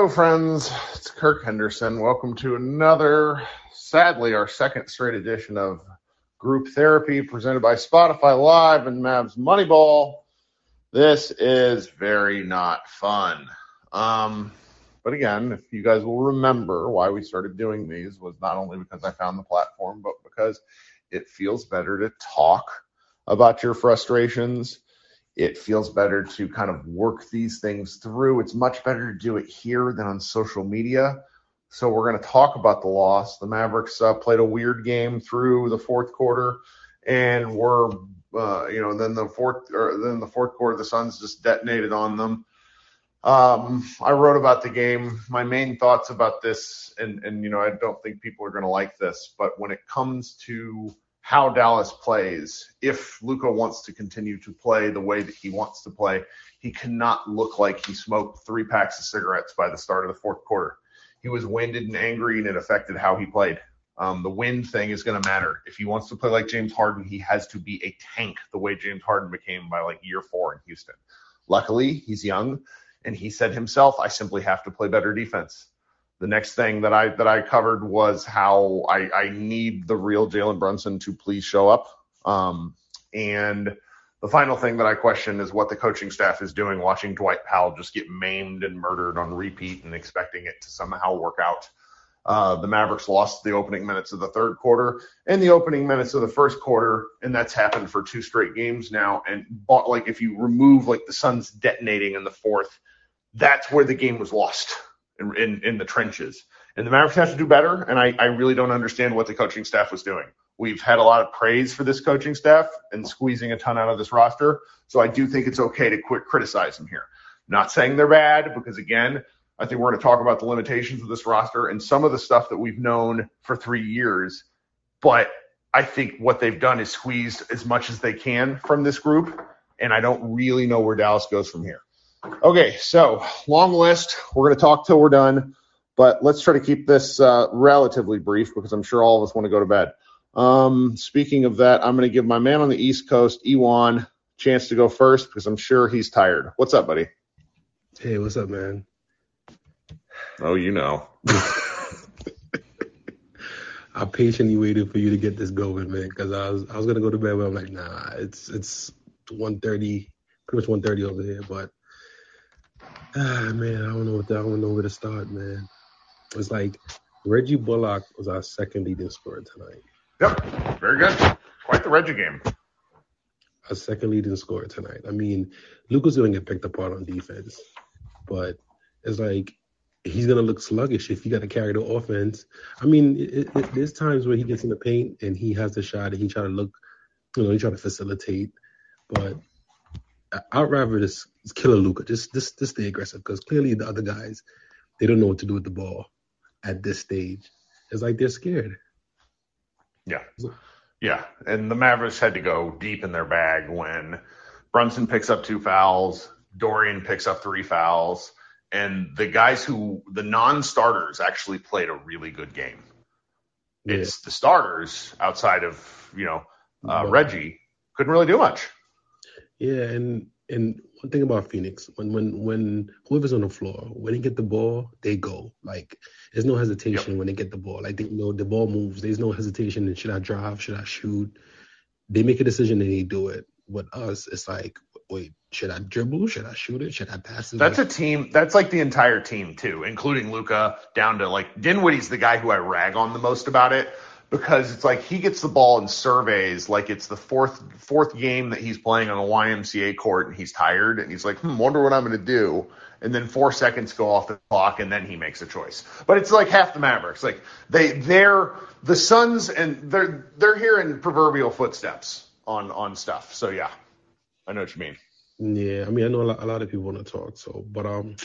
Hello, friends. It's Kirk Henderson. Welcome to another, sadly, our second straight edition of Group Therapy presented by Spotify Live and Mavs Moneyball. This is very not fun. Um, but again, if you guys will remember why we started doing these was not only because I found the platform, but because it feels better to talk about your frustrations. It feels better to kind of work these things through. It's much better to do it here than on social media. So we're going to talk about the loss. The Mavericks uh, played a weird game through the fourth quarter, and were uh, you know, then the fourth or then the fourth quarter, the Suns just detonated on them. Um, I wrote about the game. My main thoughts about this, and and you know, I don't think people are going to like this, but when it comes to how Dallas plays, if Luka wants to continue to play the way that he wants to play, he cannot look like he smoked three packs of cigarettes by the start of the fourth quarter. He was winded and angry, and it affected how he played. Um, the wind thing is going to matter. If he wants to play like James Harden, he has to be a tank the way James Harden became by like year four in Houston. Luckily, he's young, and he said himself, "I simply have to play better defense." The next thing that I that I covered was how I, I need the real Jalen Brunson to please show up. Um, and the final thing that I question is what the coaching staff is doing, watching Dwight Powell just get maimed and murdered on repeat and expecting it to somehow work out. Uh, the Mavericks lost the opening minutes of the third quarter and the opening minutes of the first quarter, and that's happened for two straight games now. And like if you remove like the Suns detonating in the fourth, that's where the game was lost in, in, in the trenches. And the Mavericks have to do better. And I, I really don't understand what the coaching staff was doing. We've had a lot of praise for this coaching staff and squeezing a ton out of this roster. So I do think it's okay to quit criticize them here. Not saying they're bad because again, I think we're going to talk about the limitations of this roster and some of the stuff that we've known for three years. But I think what they've done is squeezed as much as they can from this group. And I don't really know where Dallas goes from here. Okay, so long list. We're going to talk till we're done, but let's try to keep this uh, relatively brief because I'm sure all of us want to go to bed. Um, speaking of that, I'm going to give my man on the East Coast, Ewan, chance to go first because I'm sure he's tired. What's up, buddy? Hey, what's up, man? Oh, you know. I patiently waited for you to get this going, man, because I was I was gonna go to bed, but I'm like, nah, it's it's 1:30, pretty much 1:30 over here, but ah, man, I don't know what the, I don't know where to start, man. It's like Reggie Bullock was our second leading scorer tonight. Yep, very good. Quite the Reggie game. A second leading scorer tonight. I mean, Luka's gonna get picked apart on defense, but it's like he's gonna look sluggish if you got to carry the offense. I mean, it, it, there's times where he gets in the paint and he has the shot and he try to look, you know, he try to facilitate. But I'd rather just kill a Luka. just just just stay aggressive because clearly the other guys they don't know what to do with the ball at this stage. It's like they're scared. Yeah, yeah, and the Mavericks had to go deep in their bag when Brunson picks up two fouls, Dorian picks up three fouls and the guys who the non-starters actually played a really good game. Yeah. It's the starters outside of you know uh, Reggie couldn't really do much. Yeah, and and one thing about Phoenix, when when when whoever's on the floor, when they get the ball, they go. Like there's no hesitation yep. when they get the ball. Like they you know the ball moves. There's no hesitation. And should I drive? Should I shoot? They make a decision and they do it. With us, it's like wait, should I dribble? Should I shoot it? Should I pass it? That's a team. That's like the entire team too, including Luka down to like Dinwiddie's the guy who I rag on the most about it because it's like he gets the ball and surveys like it's the fourth fourth game that he's playing on a YMCA court and he's tired and he's like, hmm, wonder what I'm going to do. And then four seconds go off the clock and then he makes a choice. But it's like half the Mavericks. Like they they're the Suns and they're they're here in proverbial footsteps on on stuff. So yeah. I know what you mean. Yeah, I mean, I know a lot, a lot of people want to talk, so but um,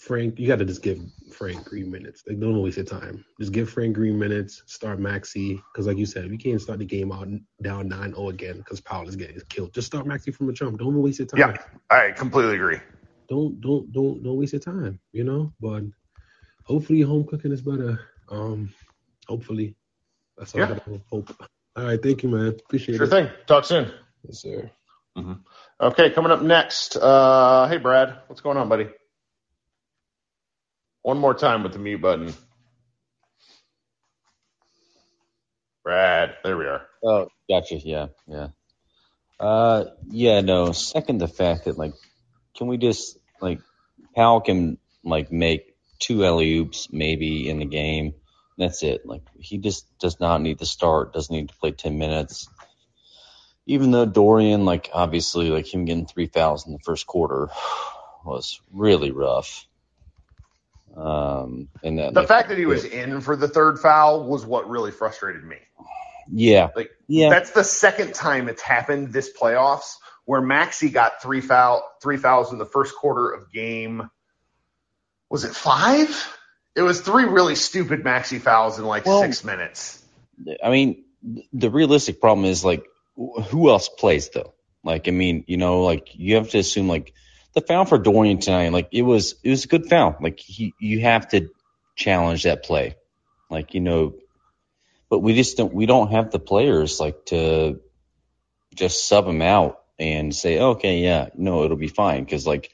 Frank, you got to just give Frank Green minutes. Like, don't waste your time. Just give Frank Green minutes. Start Maxi because, like you said, we can't start the game out down 9-0 again because Powell is getting killed. Just start Maxi from the jump. Don't waste your time. Yeah, I completely agree. Don't don't don't don't waste your time. You know, but hopefully home cooking is better. Um, hopefully, that's all yeah. I hope. All right, thank you, man. Appreciate sure it. Sure thing. Talk soon. Yes, sir. Mm-hmm. Okay, coming up next. Uh, hey, Brad, what's going on, buddy? One more time with the mute button. Brad, there we are. Oh, gotcha. Yeah, yeah. Uh, yeah. No. Second, the fact that like, can we just like, Powell can like make two alley oops maybe in the game. That's it. Like he just does not need to start. Doesn't need to play ten minutes. Even though Dorian, like obviously, like him getting three fouls in the first quarter was really rough. Um, and then The fact that he was in for the third foul was what really frustrated me. yeah, Like yeah, that's the second time it's happened this playoffs where Maxi got three foul three fouls in the first quarter of game. Was it five? It was three really stupid Maxi fouls in like Well- six minutes. I mean, the realistic problem is like, who else plays though? Like, I mean, you know, like you have to assume like the foul for Dorian tonight, like it was, it was a good foul. Like he, you have to challenge that play, like you know, but we just don't, we don't have the players like to just sub him out and say, okay, yeah, no, it'll be fine because like,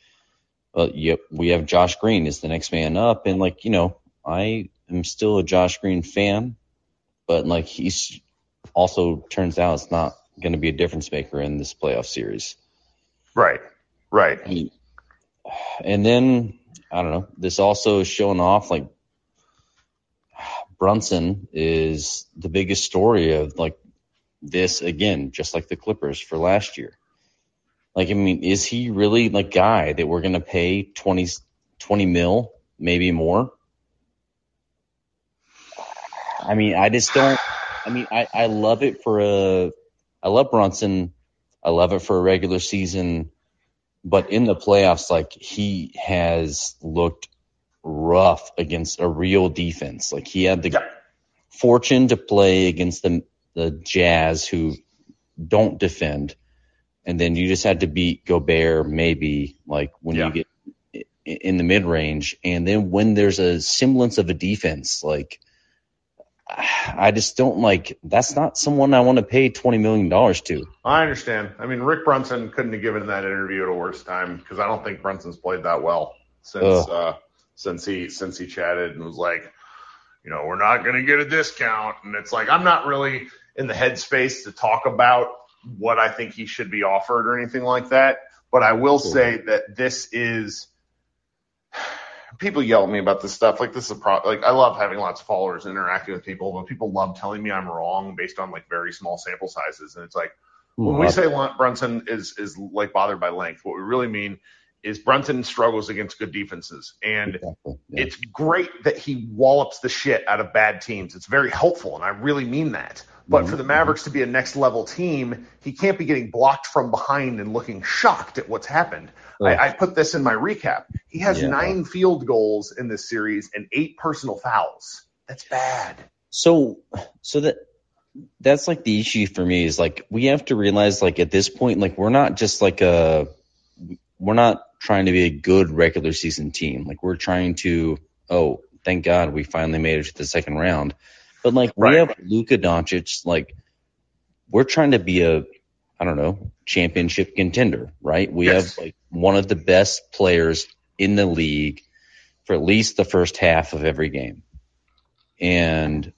uh, yep, we have Josh Green is the next man up, and like you know, I am still a Josh Green fan but like he's also turns out it's not going to be a difference maker in this playoff series. Right. Right. Mean, and then I don't know. This also is showing off like Brunson is the biggest story of like this again, just like the Clippers for last year. Like, I mean, is he really like guy that we're going to pay 20, 20 mil, maybe more? I mean, I just don't. I mean, I, I love it for a. I love Brunson. I love it for a regular season, but in the playoffs, like he has looked rough against a real defense. Like he had the Yeah. fortune to play against the the Jazz who don't defend, and then you just had to beat Gobert maybe like when Yeah. you get in the mid range, and then when there's a semblance of a defense, like I just don't like. That's not someone I want to pay twenty million dollars to. I understand. I mean, Rick Brunson couldn't have given that interview at a worse time because I don't think Brunson's played that well since uh, since he since he chatted and was like, you know, we're not going to get a discount, and it's like I'm not really in the headspace to talk about what I think he should be offered or anything like that. But I will say that this is. People yell at me about this stuff. Like this is a pro. Like I love having lots of followers and interacting with people, but people love telling me I'm wrong based on like very small sample sizes, and it's like. When we say Lon- Brunson is is like bothered by length, what we really mean is Brunson struggles against good defenses, and Exactly. Yeah. it's great that he wallops the shit out of bad teams. It's very helpful, and I really mean that. But for the Mavericks to be a next level team, he can't be getting blocked from behind and looking shocked at what's happened. I, I put this in my recap. He has Yeah. nine field goals in this series and eight personal fouls. That's bad. So, so that that's like the issue for me is like we have to realize like at this point like we're not just like a we're not trying to be a good regular season team. Like we're trying to oh thank God we finally made it to the second round. But like we have Luka Doncic like we're trying to be a I don't know championship contender, right? We Yes. have like one of the best players in the league for at least the first half of every game. And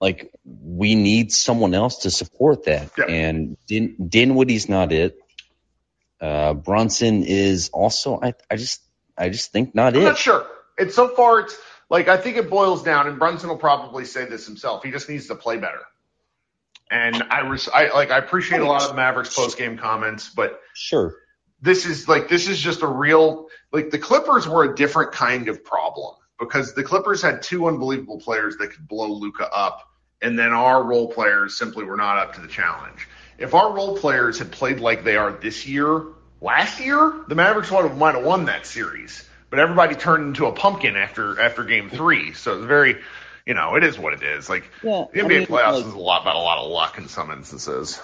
like we need someone else to support that. And Din Dinwiddie's not it. Uh, Brunson is also I I just I just think not I'm it. not sure. It's so far. It's like I think it boils down, and Brunson will probably say this himself. He just needs to play better. And I was, I like, I appreciate a lot of the Mavericks post game comments, but Sure. this is like, this is just a real, like, the Clippers were a different kind of problem because the Clippers had two unbelievable players that could blow Luka up, and then our role players simply were not up to the challenge. If our role players had played like they are this year, last year, the Mavericks might have won that series. But everybody turned into a pumpkin after after game three. So it's very, you know, it is what it is. Like Yeah. the I NBA mean, playoffs like- is a lot about a lot of luck in some instances.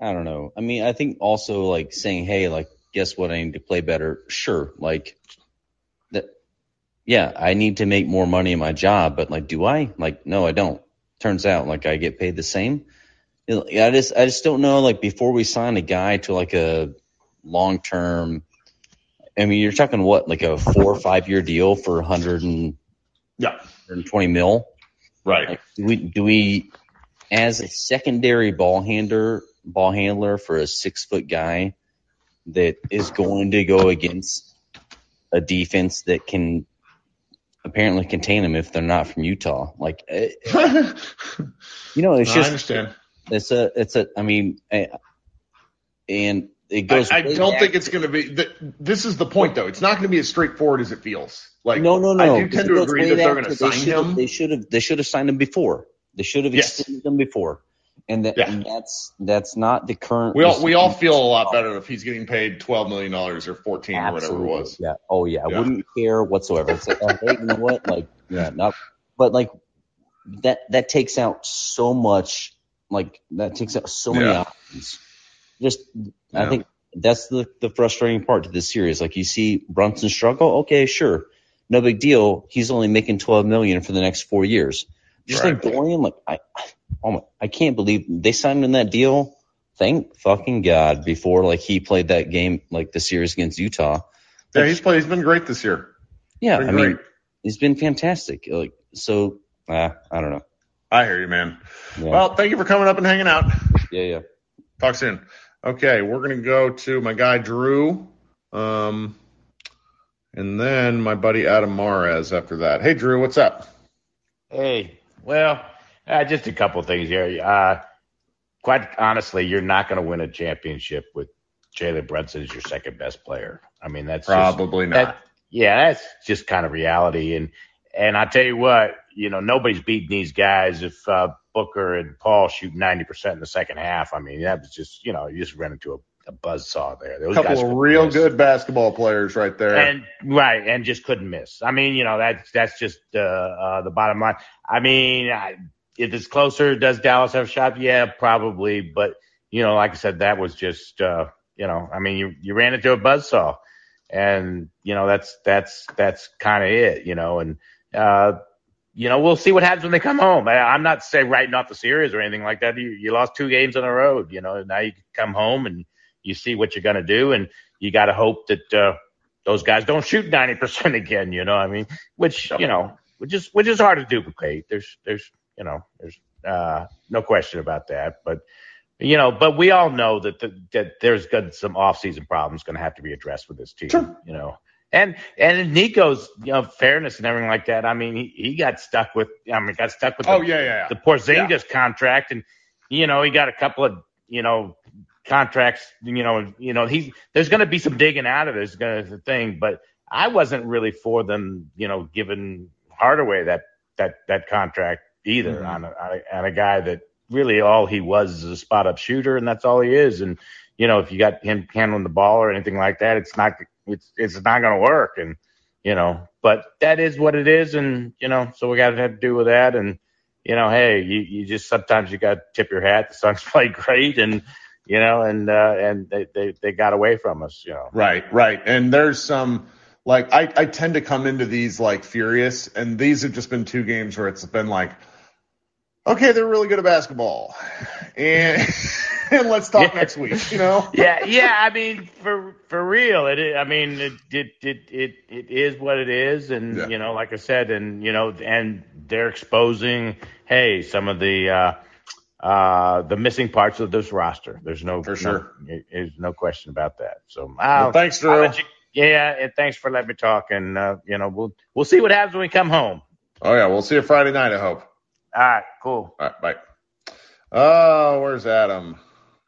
I don't know. I mean, I think also like saying, "Hey, like, guess what? I need to play better." Sure, like that. Yeah, I need to make more money in my job, but like, do I? Like, no, I don't. Turns out, like, I get paid the same. You know, I just, I just don't know. Like, before we sign a guy to like a long term, I mean, you're talking what, like a four or five year deal for 100 and, Yeah. 120 mil? Right. Like, do we, do we, as a secondary ball handler, ball handler for a six foot guy that is going to go against a defense that can apparently contain them if they're not from Utah? Like, eh, you know, it's I just, I understand. it's a, it's a, I mean, eh, and it I, goes. I way don't back think it's going to be. th this is the point, though. It's not going to be as straightforward as it feels. Like no, no, no. I do tend to agree that they're going to sign should've- him. They should have. They should have signed him before. They should have Yes. extended him before. And, that, Yeah. and that's that's not the current. We all we all feel a lot better if he's getting paid twelve million dollars or fourteen or whatever it was. Yeah. Oh yeah. I Yeah. wouldn't care whatsoever. It's like, oh, hey, you know what? Like, yeah, not. But like, that that takes out so much. Like that takes out so many Yeah. options. Just, Yeah. I think that's the the frustrating part to this series. Like you see Brunson struggle. Okay, sure, no big deal. He's only making twelve million for the next four years. Just like Right. Dorian, like I, oh my, I can't believe they signed him in that deal. Thank fucking God before like he played that game like the series against Utah. Yeah, he's played. He's been great this year. Yeah, I mean, he's been fantastic. Like, so, uh, I don't know. I hear you, man. Yeah, Well, thank you for coming up and hanging out. yeah, yeah. Talk soon. Okay, we're gonna go to my guy Drew, um, and then my buddy Adam Mares after that. Hey, Drew, what's up? Hey, well, uh, just a couple things here. Uh, quite honestly, you're not going to win a championship with Jalen Brunson as your second best player. I mean, that's just, Probably that, not. yeah, that's just kind of reality. And and I tell you what, you know, nobody's beating these guys if uh, Booker and Paul shoot ninety percent in the second half. I mean, that was just you know, you just ran into a, a buzzsaw there. A Those couple of real miss. good basketball players right there. And right, and just couldn't miss. I mean, you know, that's that's just uh, uh, the bottom line. I mean, I, if it's closer, does Dallas have a shot? Yeah, probably. But you know, like I said, that was just uh, you know, I mean, you you ran into a buzzsaw, and you know, that's that's that's kind of it. You know, and uh, you know, we'll see what happens when they come home. I, I'm not saying writing off the series or anything like that. You, you lost two games on the road. You know, now you come home and you see what you're going to do, and you got to hope that uh, those guys don't shoot 90% again. You know, I mean, which you know, which is which is hard to duplicate. There's there's you know there's uh, no question about that, but. You know, but we all know that the, that there's good some offseason problems going to have to be addressed with this team. Sure. You know, and and Nico's you know fairness and everything like that. I mean, he, he got stuck with. I mean, got stuck with. oh the, yeah, yeah, yeah. the Porzingis contract, and you know he got a couple of you know contracts. You know, you know he there's going to be some digging out of this going to thing, but I wasn't really for them. You know, giving Hardaway that that that contract either Mhm. on, a, on a on a guy that really all he was is a spot up shooter, and that's all he is. And you know, if you got him handling the ball or anything like that, it's not it's it's not going to work. And you know, but that is what it is, and you know, so we got to have to do with that. And you know, hey, you, you just sometimes you got to tip your hat. The Suns played great, and you know, and uh, and they, they they got away from us. You know, Right, right. And there's some like I, I tend to come into these like furious, and these have just been two games where it's been like, okay, they're really good at basketball, and and let's talk Yeah. next week. You know? yeah, yeah. I mean, for for real, it. is- I mean, it it it it, it is what it is, and Yeah. you know, like I said, and you know, and they're exposing, hey, some of the uh, uh, the missing parts of this roster. There's no For no- sure. there's no question about that. So, Well, thanks, Drew. you- yeah, and thanks for letting me talk, and uh, you know, we'll we'll see what happens when we come home. Oh yeah, we'll see you Friday night. I hope. All right, cool. All right, bye. Oh, where's Adam?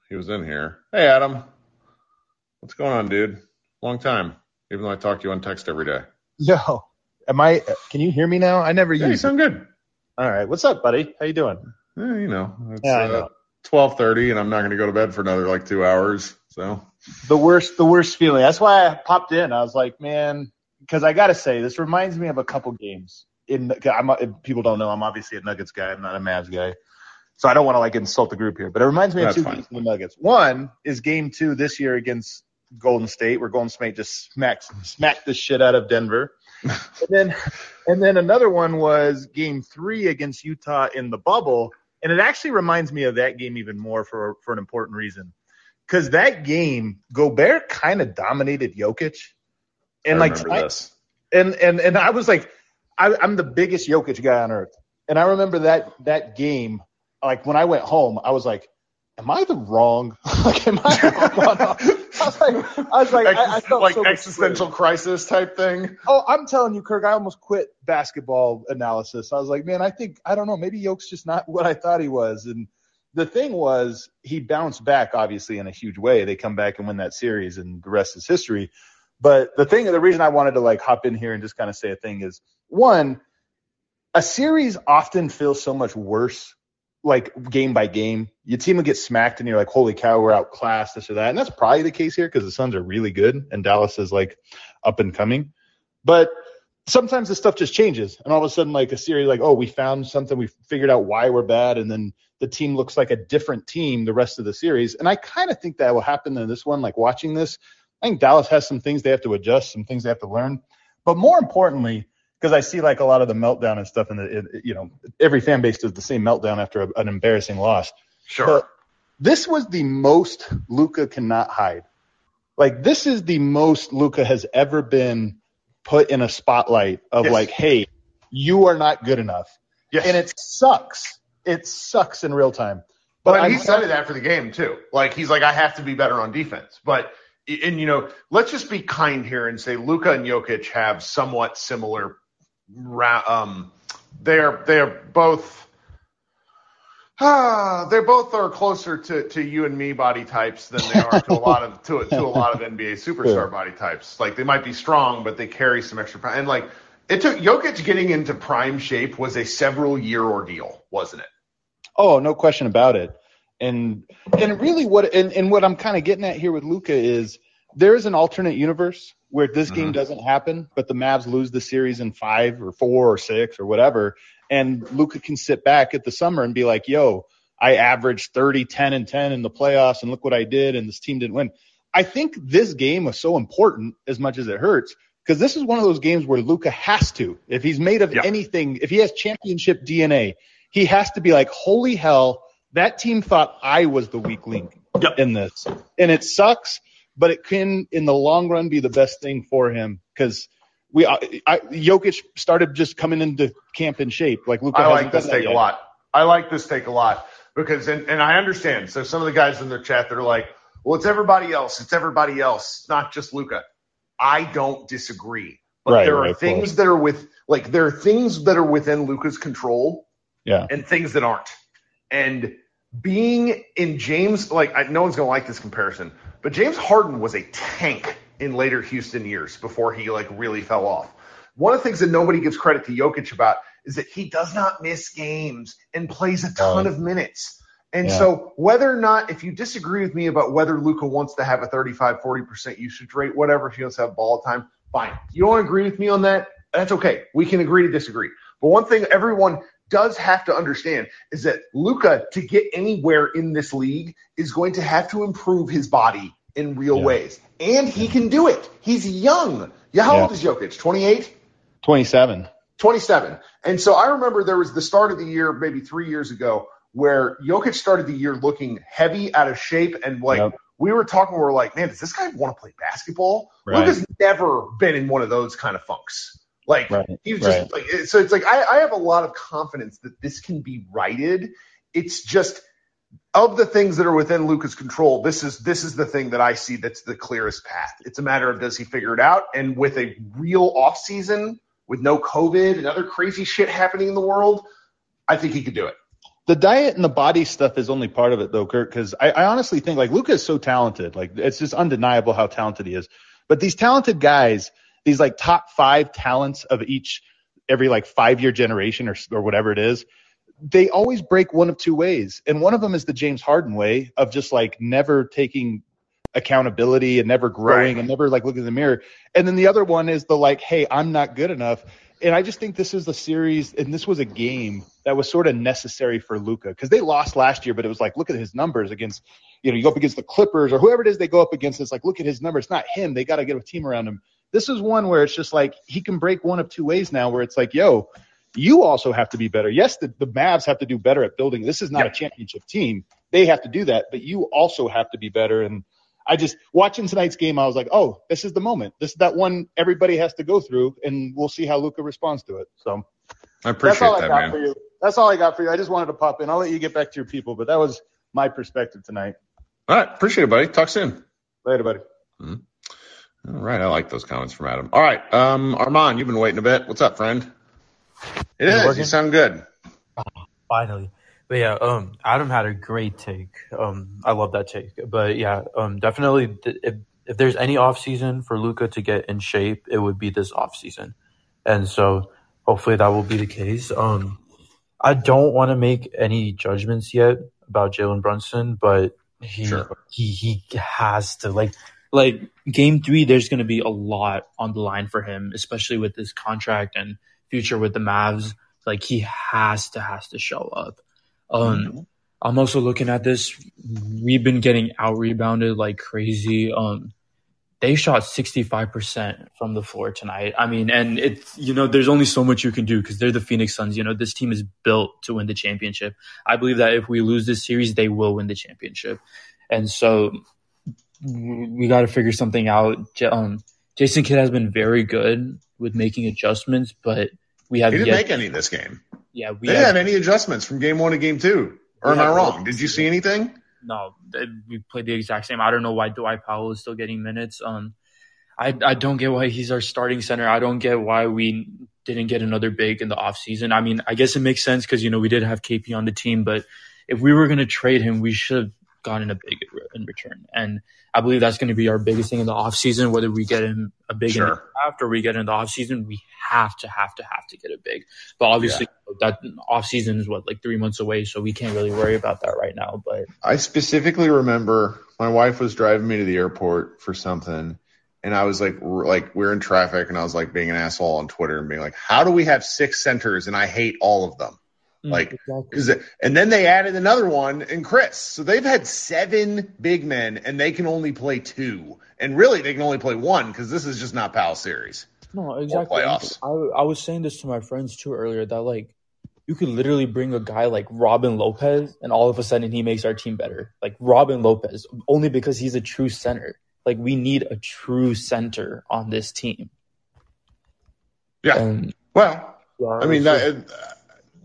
He was in here. Hey, Adam. What's going on, dude? Long time. Even though I talk to you on text every day. Yo, am I? Can you hear me now? I never Yeah, you used. sound good. All right, what's up, buddy? How you doing? You know, it's Yeah, uh, know. twelve thirty, and I'm not going to go to bed for another like two hours. So The worst, the worst feeling. That's why I popped in. I was like, man, because I gotta say, this reminds me of a couple games. In I'm, people don't know, I'm obviously a Nuggets guy. I'm not a Mavs guy, so I don't want to like insult the group here. But it reminds me That's of two fine. games the Nuggets. One is Game Two this year against Golden State, where Golden State just smacks smacked the shit out of Denver. and then, and then another one was Game Three against Utah in the bubble, and it actually reminds me of that game even more for for an important reason. Because that game, Gobert kind of dominated Jokic, And I like I- and and and I was like, I, I'm the biggest Jokic guy on earth, and I remember that that game. Like when I went home, I was like, "Am I the wrong? like, am I?" Wrong? I was like, I was like, I, I felt like so existential crisis type thing. Oh, I'm telling you, Kirk, I almost quit basketball analysis. I was like, man, I think I don't know, maybe Yoke's just not what I thought he was. And the thing was, he bounced back obviously in a huge way. They come back and win that series, and the rest is history. But the thing, the reason I wanted to like hop in here and just kind of say a thing is, one, a series often feels so much worse, like game by game. Your team will get smacked, and you're like, holy cow, we're outclassed, this or that. And that's probably the case here because the Suns are really good, and Dallas is like up and coming. But sometimes this stuff just changes, and all of a sudden, like a series, like, oh, we found something, we figured out why we're bad, and then the team looks like a different team the rest of the series. And I kind of think that will happen in this one. Like watching this, I think Dallas has some things they have to adjust, some things they have to learn. But more importantly, because I see like a lot of the meltdown and stuff, and the, you know, every fan base does the same meltdown after a, an embarrassing loss. Sure. But this was the most Luka cannot hide. Like this is the most Luka has ever been put in a spotlight of Yes. like, hey, you are not good enough, yes. and it sucks. It sucks in real time. But But he said it after the game too. Like he's like, I have to be better on defense. But and you know, let's just be kind here and say Luka and Jokic have somewhat similar. Um, they're they're both. Ah, they both are closer to, to you and me body types than they are to a lot of to, to a lot of NBA superstar Sure. body types. Like they might be strong, but they carry some extra. power. And like it took Jokic getting into prime shape was a several year ordeal, wasn't it? Oh, no question about it. And and really what and, and what I'm kind of getting at here with Luka is there is an alternate universe where this game Mhm. doesn't happen, but the Mavs lose the series in five or four or six or whatever, and Luka can sit back at the summer and be like, "Yo, I averaged 30, 10, and 10 in the playoffs, and look what I did, and this team didn't win." I think this game was so important as much as it hurts because this is one of those games where Luka has to, if he's made of Yeah. anything, if he has championship DNA, he has to be like, "Holy hell!" That team thought I was the weak link Yep. in this, and it sucks, but it can, in the long run, be the best thing for him because we, I, I, Jokic started just coming into camp in shape. Like Luka I like this take a lot. I like this take a lot because, and, and I understand. So some of the guys in their chat they're like, well, it's everybody else. It's everybody else. It's not just Luka. I don't disagree. But Right, there are right, things that are with, like, there are things that are within Luka's control Yeah, and things that aren't. And being in James, like, I, no one's going to like this comparison, but James Harden was a tank in later Houston years before he, like, really fell off. One of the things that nobody gives credit to Jokic about is that he does not miss games and plays a ton of minutes. And Yeah. so, whether or not, if you disagree with me about whether Luka wants to have a 35, 40% usage rate, whatever, if he wants to have ball time, fine. You don't agree with me on that? That's okay. We can agree to disagree. But one thing everyone does have to understand is that Luka, to get anywhere in this league, is going to have to improve his body in real Yeah. ways. And he can do it. He's young. Yeah, how Yeah. old is Jokic? 28? 27. 27. And so I remember there was the start of the year, maybe three years ago, where Jokic started the year looking heavy, out of shape, and like Yep. we were talking, we were like, man, does this guy want to play basketball? Right. Luka's never been in one of those kind of funks. Like Right, he was just right. like so it's like I, I have a lot of confidence that this can be righted. It's just of the things that are within Luka's control, this is this is the thing that I see that's the clearest path. It's a matter of does he figure it out? And with a real off season, with no COVID and other crazy shit happening in the world, I think he could do it. The diet and the body stuff is only part of it though, Kirk, because I, I honestly think like Luka is so talented. Like it's just undeniable how talented he is. But these talented guys, these like top five talents of each every like five year generation or or whatever it is, they always break one of two ways. And one of them is the James Harden way of just like never taking accountability and never growing Right. and never like looking in the mirror. And then the other one is the like, hey, I'm not good enough. And I just think this is a series and this was a game that was sort of necessary for Luka because they lost last year, but it was like, look at his numbers against, you know, you go up against the Clippers or whoever it is they go up against. It's like, look at his numbers. It's not him. They got to get a team around him. This is one where it's just like he can break one of two ways now where it's like, yo, you also have to be better. Yes, the, the Mavs have to do better at building. This is not Yeah. a championship team. They have to do that, but you also have to be better. And I just watching tonight's game, I was like, oh, this is the moment. This is that one everybody has to go through, and we'll see how Luka responds to it. So I appreciate that's all I that, got man. for you. That's all I got for you. I just wanted to pop in. I'll let you get back to your people, but that was my perspective tonight. All right, appreciate it, buddy. Talk soon. Later, buddy. Mm-hmm. All right, I like those comments from Adam. All right, um, Armand, you've been waiting a bit. What's up, friend? It Is working? You sound good. Finally. But yeah, um, Adam had a great take. Um, I love that take. But yeah, um, definitely, th- if if there's any off season for Luka to get in shape, it would be this off season, and so hopefully that will be the case. Um, I don't want to make any judgments yet about Jalen Brunson, but he Sure. he he has to like like game three. There's going to be a lot on the line for him, especially with his contract and future with the Mavs. Like he has to has to show up. Um, I'm also looking at this. We've been getting out rebounded like crazy. Um, they shot 65% from the floor tonight. I mean, and it's, you know, there's only so much you can do because they're the Phoenix Suns. You know, this team is built to win the championship. I believe that if we lose this series, they will win the championship. And so we got to figure something out. Um, Jason Kidd has been very good with making adjustments, but we have He didn't yet, make any this game. yeah, we They didn't have, have any adjustments from game one to game two. Or am I wrong? Did you see anything? no, we played the exact same. I don't know why Dwight Powell is still getting minutes. Um, I I don't get why he's our starting center. I don't get why we didn't get another big in the offseason. I mean, I guess it makes sense because you know we did have KP on the team, but if we were going to trade him, we should have gotten a big in return. And I believe that's going to be our biggest thing in the offseason, whether we get him a big in the draft or we get in the offseason, we have to, have to, have to get a big. But obviously, that offseason is what, like three months away, so we can't really worry about that right now. But I specifically remember my wife was driving me to the airport for something, and I was like, r- like we're in traffic, and I was like being an asshole on Twitter and being like, how do we have six centers and I hate all of them? Mm, like, exactly. And then they added another one in Chriss. So they've had seven big men and they can only play two. And really, they can only play one because this is just not Pal Series. No, exactly. I I was saying this to my friends too earlier that like you could literally bring a guy like Robin Lopez and all of a sudden he makes our team better. Like Robin Lopez, only because he's a true center. Like we need a true center on this team. Yeah. And Well, yeah, I mean, that,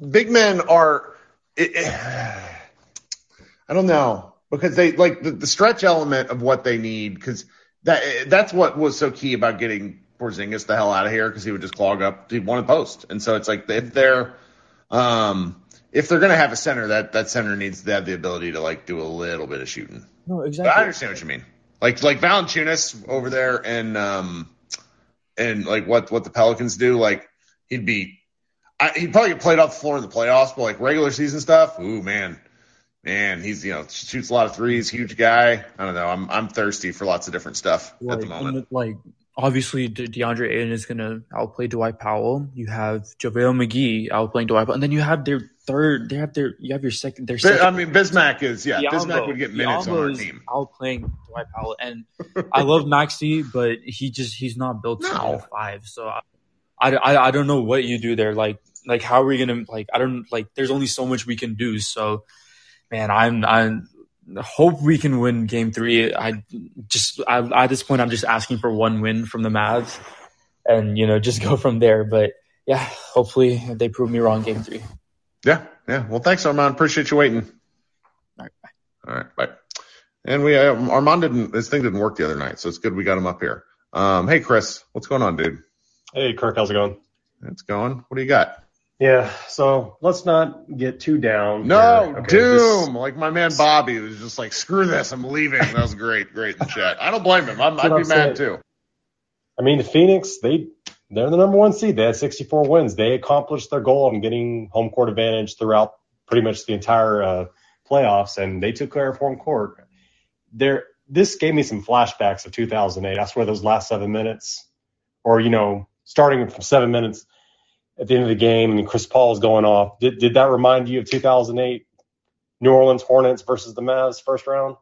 big men are. It, it- I don't know because they like the, the stretch element of what they need because that that's what was so key about getting Porzingis the hell out of here because he would just clog up. He wanted post, and so it's like if they're um if they're gonna have a center, that that center needs to have the ability to like do a little bit of shooting. no, But exactly. I understand what you mean. Like like Valanciunas over there and um and like what what the Pelicans do, like he'd be I, he'd probably get played off the floor in the playoffs, but like regular season stuff, ooh man. Man, he's you know shoots a lot of threes, huge guy. I don't know. I'm I'm thirsty for lots of different stuff like, at the moment. and, like obviously De- DeAndre Ayton is gonna outplay Dwight Powell. You have JaVale McGee outplaying Dwight Powell, and then you have their third. They have their. You have your second. Their second. I mean, Bismack is yeah. Diallo- Bismack would get minutes on Diallo our is team. Outplaying Dwight Powell, and I love Maxi, but he just he's not built to No. be five. So I, I, I, I don't know what you do there. Like like how are we gonna like I don't like. There's only so much we can do. So man, I'm I'm hope we can win Game Three. I just I, at this point I'm just asking for one win from the Mavs, and you know just go from there. But yeah, hopefully they prove me wrong Game Three. Yeah, yeah. Well, thanks, Armand. Appreciate you waiting. All right, bye. All right, bye. And we uh, Armand didn't his thing didn't work the other night, so it's good we got him up here. Um, hey Chris, what's going on, dude? Hey, Kirk, how's it going? It's going. What do you got? Yeah, so let's not get too down. No. Okay, this- doom. Like my man Bobby was just like, screw this, I'm leaving. That was great, great in the chat. I don't blame him. I'm, I'd be I'm mad saying. too. I mean, the Phoenix, they they're the number one seed. They had 64 wins. They accomplished their goal of getting home court advantage throughout pretty much the entire uh, playoffs, and they took care of home court. There, this gave me some flashbacks of 2008. I swear those last seven minutes, or you know, starting from seven minutes at the end of the game, and Chris Paul's going off. Did did that remind you of 2008 New Orleans Hornets versus the Mavs first round?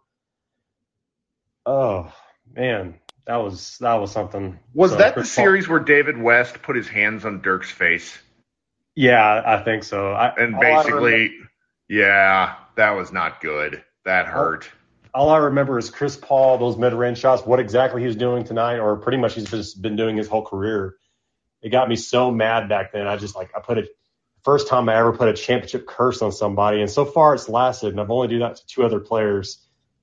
Oh man, that was that was something. Was So, that the Chris Paul- series where David West put his hands on Dirk's face Yeah, I think so. I, and all basically, yeah, that was not good. That hurt. all I remember is Chris Paul, those mid-range shots, what exactly he was doing tonight, or pretty much he's just been doing his whole career. It got me so mad back then. I just like I put it first time I ever put a championship curse on somebody, and so far it's lasted. And I've only do that to two other players,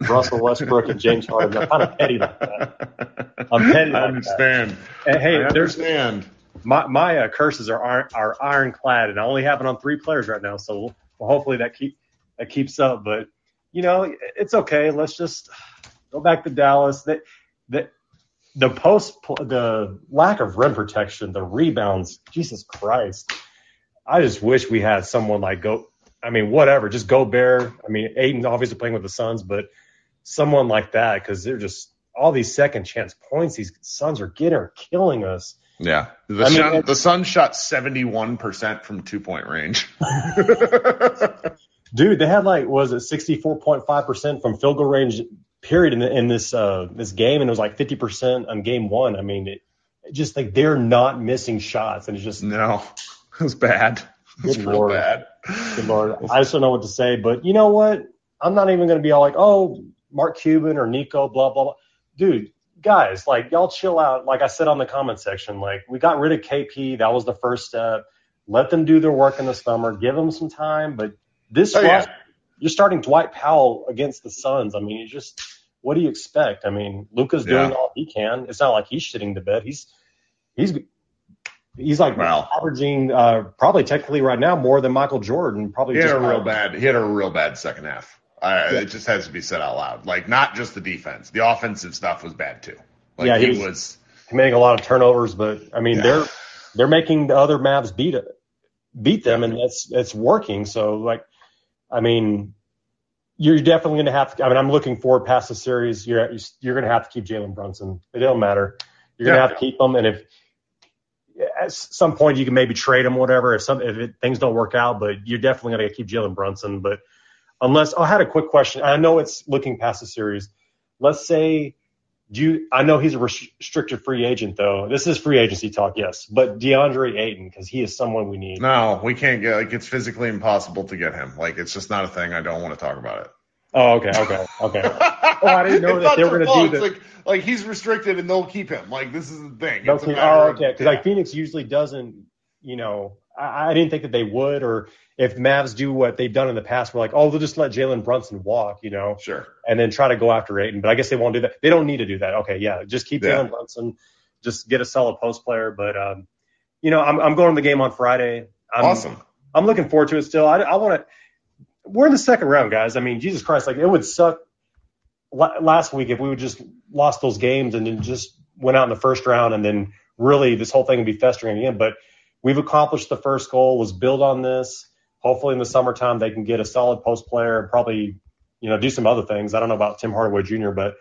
Russell Westbrook and James Harden. I'm kind of petty like that. I'm petty. I understand. that. Hey, I understand. my my uh, curses are iron, are ironclad, and I only have it on three players right now. So well, hopefully that keep that keeps up. But you know, it's okay. Let's just go back to Dallas. That that the post the lack of rim protection, the rebounds. Jesus Christ! I just wish we had someone like go. I mean, whatever, just Gobert. I mean, Ayton's obviously playing with the Suns, but someone like that because they're just all these second chance points these Suns are getting are killing us. Yeah. The, I mean, sun, it- the Sun shot 71% from two point range. Dude, they had like was it sixty four point five percent from field goal range period in, the, in this uh this game, and it was like fifty percent on game one. I mean, it, it just like they're not missing shots, and it's just no, it was bad. It was Good real Lord. bad. good lord. I just don't know what to say, but you know what? I'm not even going to be all like, oh, Mark Cuban or Nico, blah blah blah. Dude, guys, like y'all chill out. Like I said on the comment section, like we got rid of KP. That was the first step. Let them do their work in the summer. Give them some time. But this Oh, yeah. You're starting Dwight Powell against the Suns. I mean, you just what do you expect? I mean, Luka's doing Yeah. all he can. It's not like he's shitting the bed. He's he's he's like Well. averaging uh, probably technically right now more than Michael Jordan. Probably He had just a real bad. He had a real bad second half. I, It just has to be said out loud. Like not just the defense, the offensive stuff was bad too. Like Yeah, he, he was, was- committing a lot of turnovers, but I mean Yeah. they're they're making the other Mavs beat it, beat them, and that's it's working. So like, I mean, you're definitely going to have to. I mean, I'm looking forward past the series. You're you're going to have to keep Jalen Brunson. It don't matter. You're going to have to keep him, and if at some point you can maybe trade him, whatever. If some if it, things don't work out, but you're definitely going to keep Jalen Brunson. But unless I had a quick question. I know it's looking past the series. Let's say do you, I know he's a restricted free agent though. This is free agency talk, yes. But DeAndre Ayton, because he is someone we need. no, we can't get. Like it's physically impossible to get him. Like it's just not a thing. I don't want to talk about it. Oh, okay, okay, okay. oh, I didn't know that they were gonna do Like, like he's restricted and they'll keep him. Like this is the thing. It's Okay. Oh, okay. Because like Phoenix usually doesn't, you know, I, I didn't think that they would, or if Mavs do what they've done in the past, we're like, oh, they'll just let Jalen Brunson walk, you know, sure. and then try to go after Ayton. But I guess they won't do that. They don't need to do that. Okay, yeah, just keep Yeah. Jalen Brunson, just get a solid post player. But um, you know, I'm I'm going to the game on Friday. I'm, awesome. I'm looking forward to it still. I, I want to. We're in the second round, guys. I mean, Jesus Christ, like it would suck la- last week if we would just lost those games and then just went out in the first round and then really this whole thing would be festering again. But we've accomplished the first goal. Was build on this. Hopefully in the summertime they can get a solid post player and probably you know do some other things. I don't know about Tim Hardaway Jr., but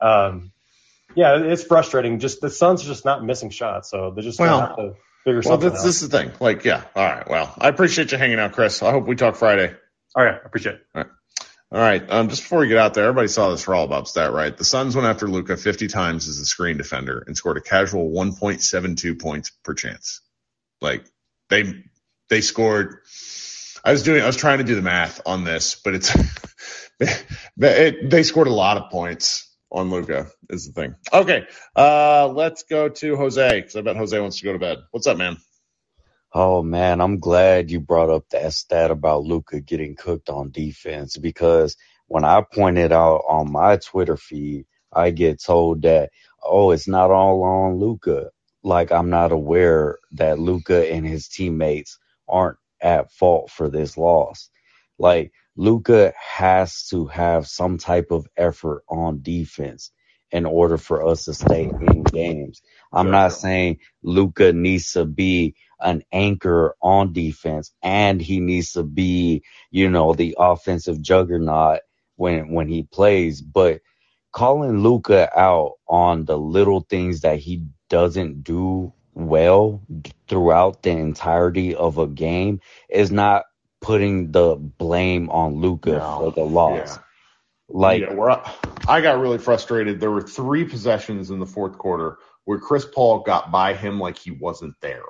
um, yeah, it's frustrating. Just the Suns are just not missing shots, so they're just Well- have to figure Well, something this, out. this is the thing. Like, yeah. All right. Well, I appreciate you hanging out, Chris. I hope we talk Friday. All right, I appreciate it. All right. Um, just before we get out there, everybody saw this for all about stat, right? The Suns went after Luka 50 times as a screen defender and scored a casual 1.72 points per chance. Like they, they scored. I was doing, I was trying to do the math on this, but it's, it, they scored a lot of points on Luka is the thing. Okay. Uh, let's go to Jose because I bet Jose wants to go to bed. What's up, man? Oh man, I'm glad you brought up that stat about Luka getting cooked on defense because when I pointed out on my Twitter feed, I get told that oh, it's not all on Luka. Like I'm not aware that Luka and his teammates aren't at fault for this loss. Like Luka has to have some type of effort on defense in order for us to stay in games. I'm not saying Luka needs to be an anchor on defense and he needs to be, you know, the offensive juggernaut when when he plays, but calling Luka out on the little things that he doesn't do well throughout the entirety of a game is not putting the blame on Luka No. for the loss. Yeah. Like yeah. I got really frustrated. There were three possessions in the fourth quarter where Chris Paul got by him like he wasn't there.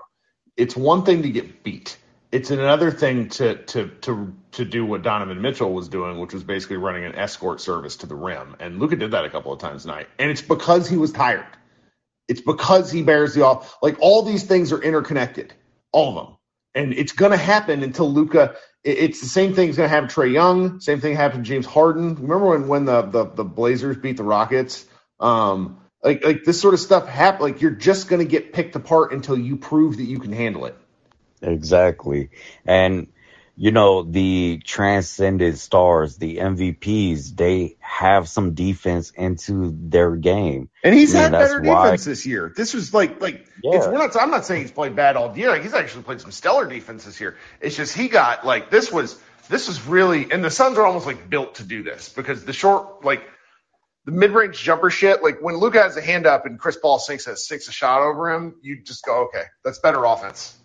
It's one thing to get beat. it's another thing to to to to do what Donovan Mitchell was doing, which was basically running an escort service to the rim. And Luka did that a couple of times tonight. And it's because he was tired. It's because he bears the all like all these things are interconnected, all of them. And it's gonna happen until Luka. It's the same thing's gonna happen to Trae Young. Same thing happened to James Harden. Remember when when the the, the Blazers beat the Rockets? Um, like like this sort of stuff happen. Like you're just gonna get picked apart until you prove that you can handle it. Exactly. And, you know, the transcended stars, the MVPs, they have some defense into their game. And he's had that's better why- defense this year. This was like like it's, Yeah. we're not. I'm not saying he's played bad all year. Like, he's actually played some stellar defense this year. It's just he got like this was this was really and the Suns are almost like built to do this because the short like the mid range jumper shit. Like when Luka has a hand up and Chris Paul sinks a sinks a shot over him, you just go okay, that's better offense.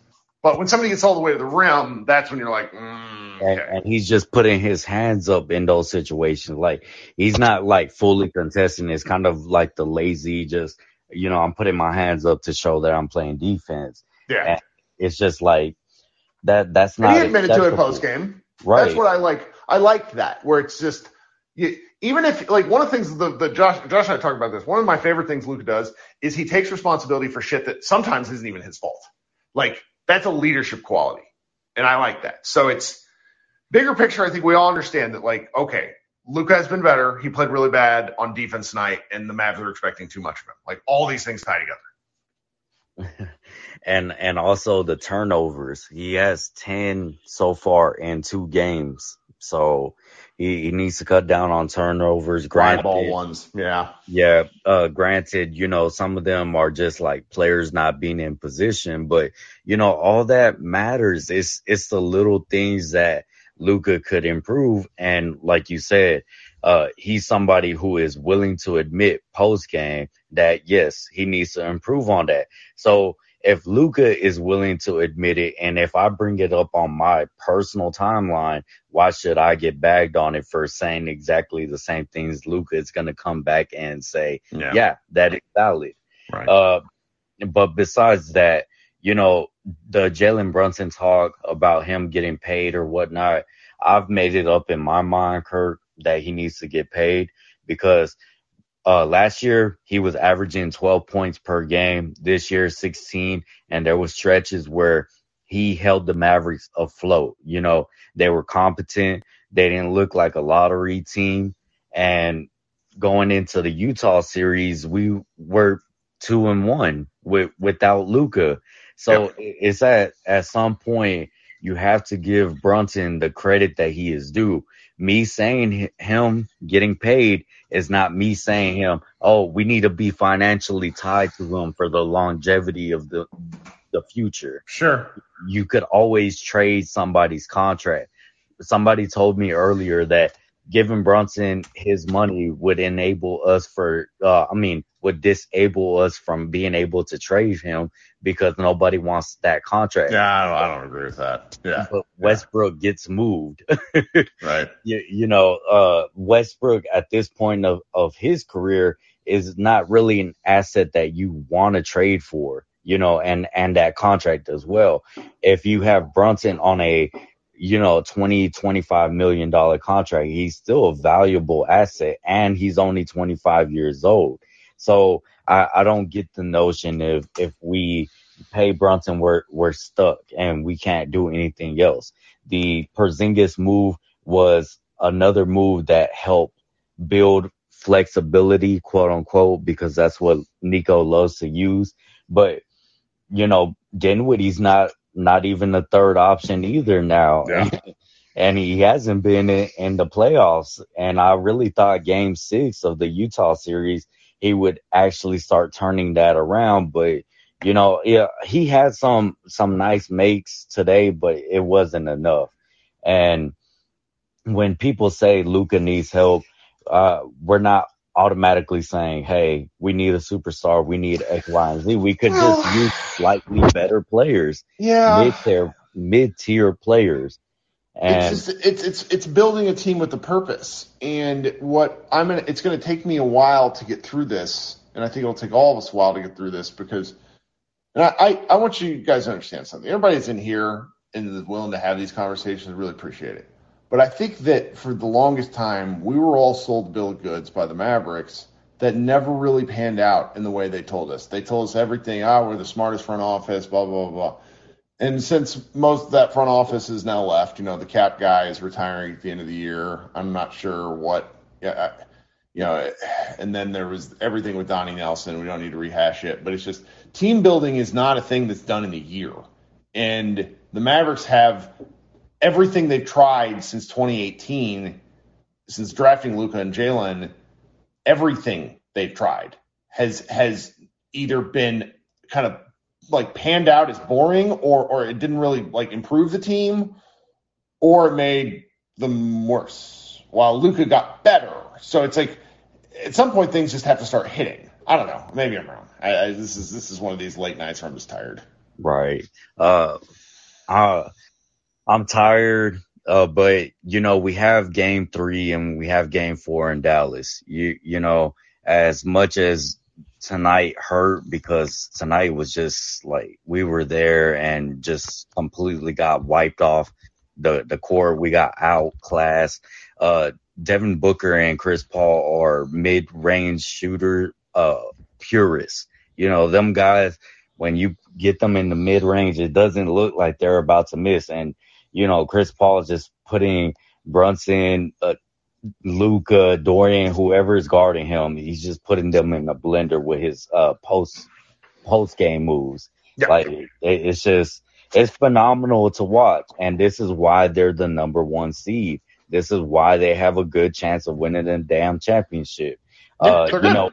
But when somebody gets all the way to the rim, that's when you're like, mm, And, okay. and he's just putting his hands up in those situations. Like he's not like fully contesting. It's kind of like the lazy, just you know, I'm putting my hands up to show that I'm playing defense. yeah. And it's just like that. That's And not. he admitted to it post game. right? That's what I like. I liked that where it's just you, even if like one of the things the, the Josh Josh and I talked about this. One of my favorite things Luka does is he takes responsibility for shit that sometimes isn't even his fault. Like that's a leadership quality, and I like that. So it's bigger picture. I think we all understand that. Like okay, Luka has been better. He played really bad on defense tonight, and the Mavs are expecting too much of him. Like all these things tie together. and and also the turnovers. He has ten so far in two games, so he, he needs to cut down on turnovers. Grind ball ones. Yeah. yeah. Uh, granted, you know some of them are just like players not being in position, but you know all that matters. It's it's the little things that Luka could improve, and like you said. Uh, he's somebody who is willing to admit post game that yes, he needs to improve on that. So if Luka is willing to admit it, and if I bring it up on my personal timeline, why should I get bagged on it for saying exactly the same things? Luka is going to come back and say, yeah, that is valid. Right. Uh, but besides that, you know, the Jalen Brunson talk about him getting paid or whatnot, I've made it up in my mind, Kirk, that he needs to get paid because uh, last year he was averaging 12 points per game. This year 16, and there was stretches where he held the Mavericks afloat. You know, they were competent. They didn't look like a lottery team. And going into the Utah series, we were two and one with without Luka. So it's at at some point you have to give Brunson the credit that he is due. Me saying him getting paid is not me saying him, oh, we need to be financially tied to him for the longevity of the the future Sure. you could always trade somebody's contract. Somebody told me earlier that giving Brunson his money would enable us for, uh, I mean, would disable us from being able to trade him because nobody wants that contract. Yeah, I don't, I don't agree with that. Yeah. But Westbrook gets moved. Right. you, you know, uh, Westbrook at this point of, of his career is not really an asset that you want to trade for, you know, and, and that contract as well. If you have Brunson on a, you know, 20, 25 million dollar contract, he's still a valuable asset and he's only 25 years old. So I, I don't get the notion if, if we pay Brunson, we're, we're stuck and we can't do anything else. The Porzingis move was another move that helped build flexibility, quote unquote, because that's what Nico loves to use. But you know, Dinwiddie's not not even the third option either now. Yeah. and he hasn't been in, in the playoffs. And I really thought game six of the Utah series, he would actually start turning that around. But, you know, yeah, he had some, some nice makes today, but it wasn't enough. And when people say Luka needs help, uh, we're not automatically saying, Hey, we need a superstar. We need X, Y, and Z. We could just use slightly better players, Yeah. mid tier, mid tier players. And it's just it's it's it's building a team with a purpose. And what I'm gonna it's gonna take me a while to get through this, and I think it'll take all of us a while to get through this because and I, I, I want you guys to understand something. Everybody's in here and is willing to have these conversations, really appreciate it. But I think that for the longest time, we were all sold bill of goods by the Mavericks that never really panned out in the way they told us. They told us everything. Ah, we're the smartest front office. Blah blah blah. And since most of that front office is now left, you know, the cap guy is retiring at the end of the year. I'm not sure what. Yeah. You know, and then there was everything with Donnie Nelson. We don't need to rehash it, but it's just team building is not a thing that's done in a year. And the Mavericks have everything they've tried since 2018, since drafting Luka and Jalen, everything they've tried has has either been kind of like panned out as boring or or it didn't really like improve the team or it made them worse while Luka got better. So it's like at some point things just have to start hitting. I don't know. Maybe I'm wrong. I, I, this is this is one of these late nights where I'm just tired. Right. Uh, uh, I'm tired. Uh, but you know, we have game three and we have game four in Dallas. You, you know, as much as tonight hurt because tonight was just like we were there and just completely got wiped off the, the court. We got outclassed. Uh, Devin Booker and Chris Paul are mid range shooter, uh, purists. You know, them guys, when you get them in the mid range, it doesn't look like they're about to miss. And, you know, Chris Paul is just putting Brunson, uh, Luka, Dorian, whoever is guarding him, he's just putting them in a blender with his uh, post post game moves. Yeah. Like it, it's just it's phenomenal to watch, and this is why they're the number one seed. This is why they have a good chance of winning the damn championship. Uh, you know,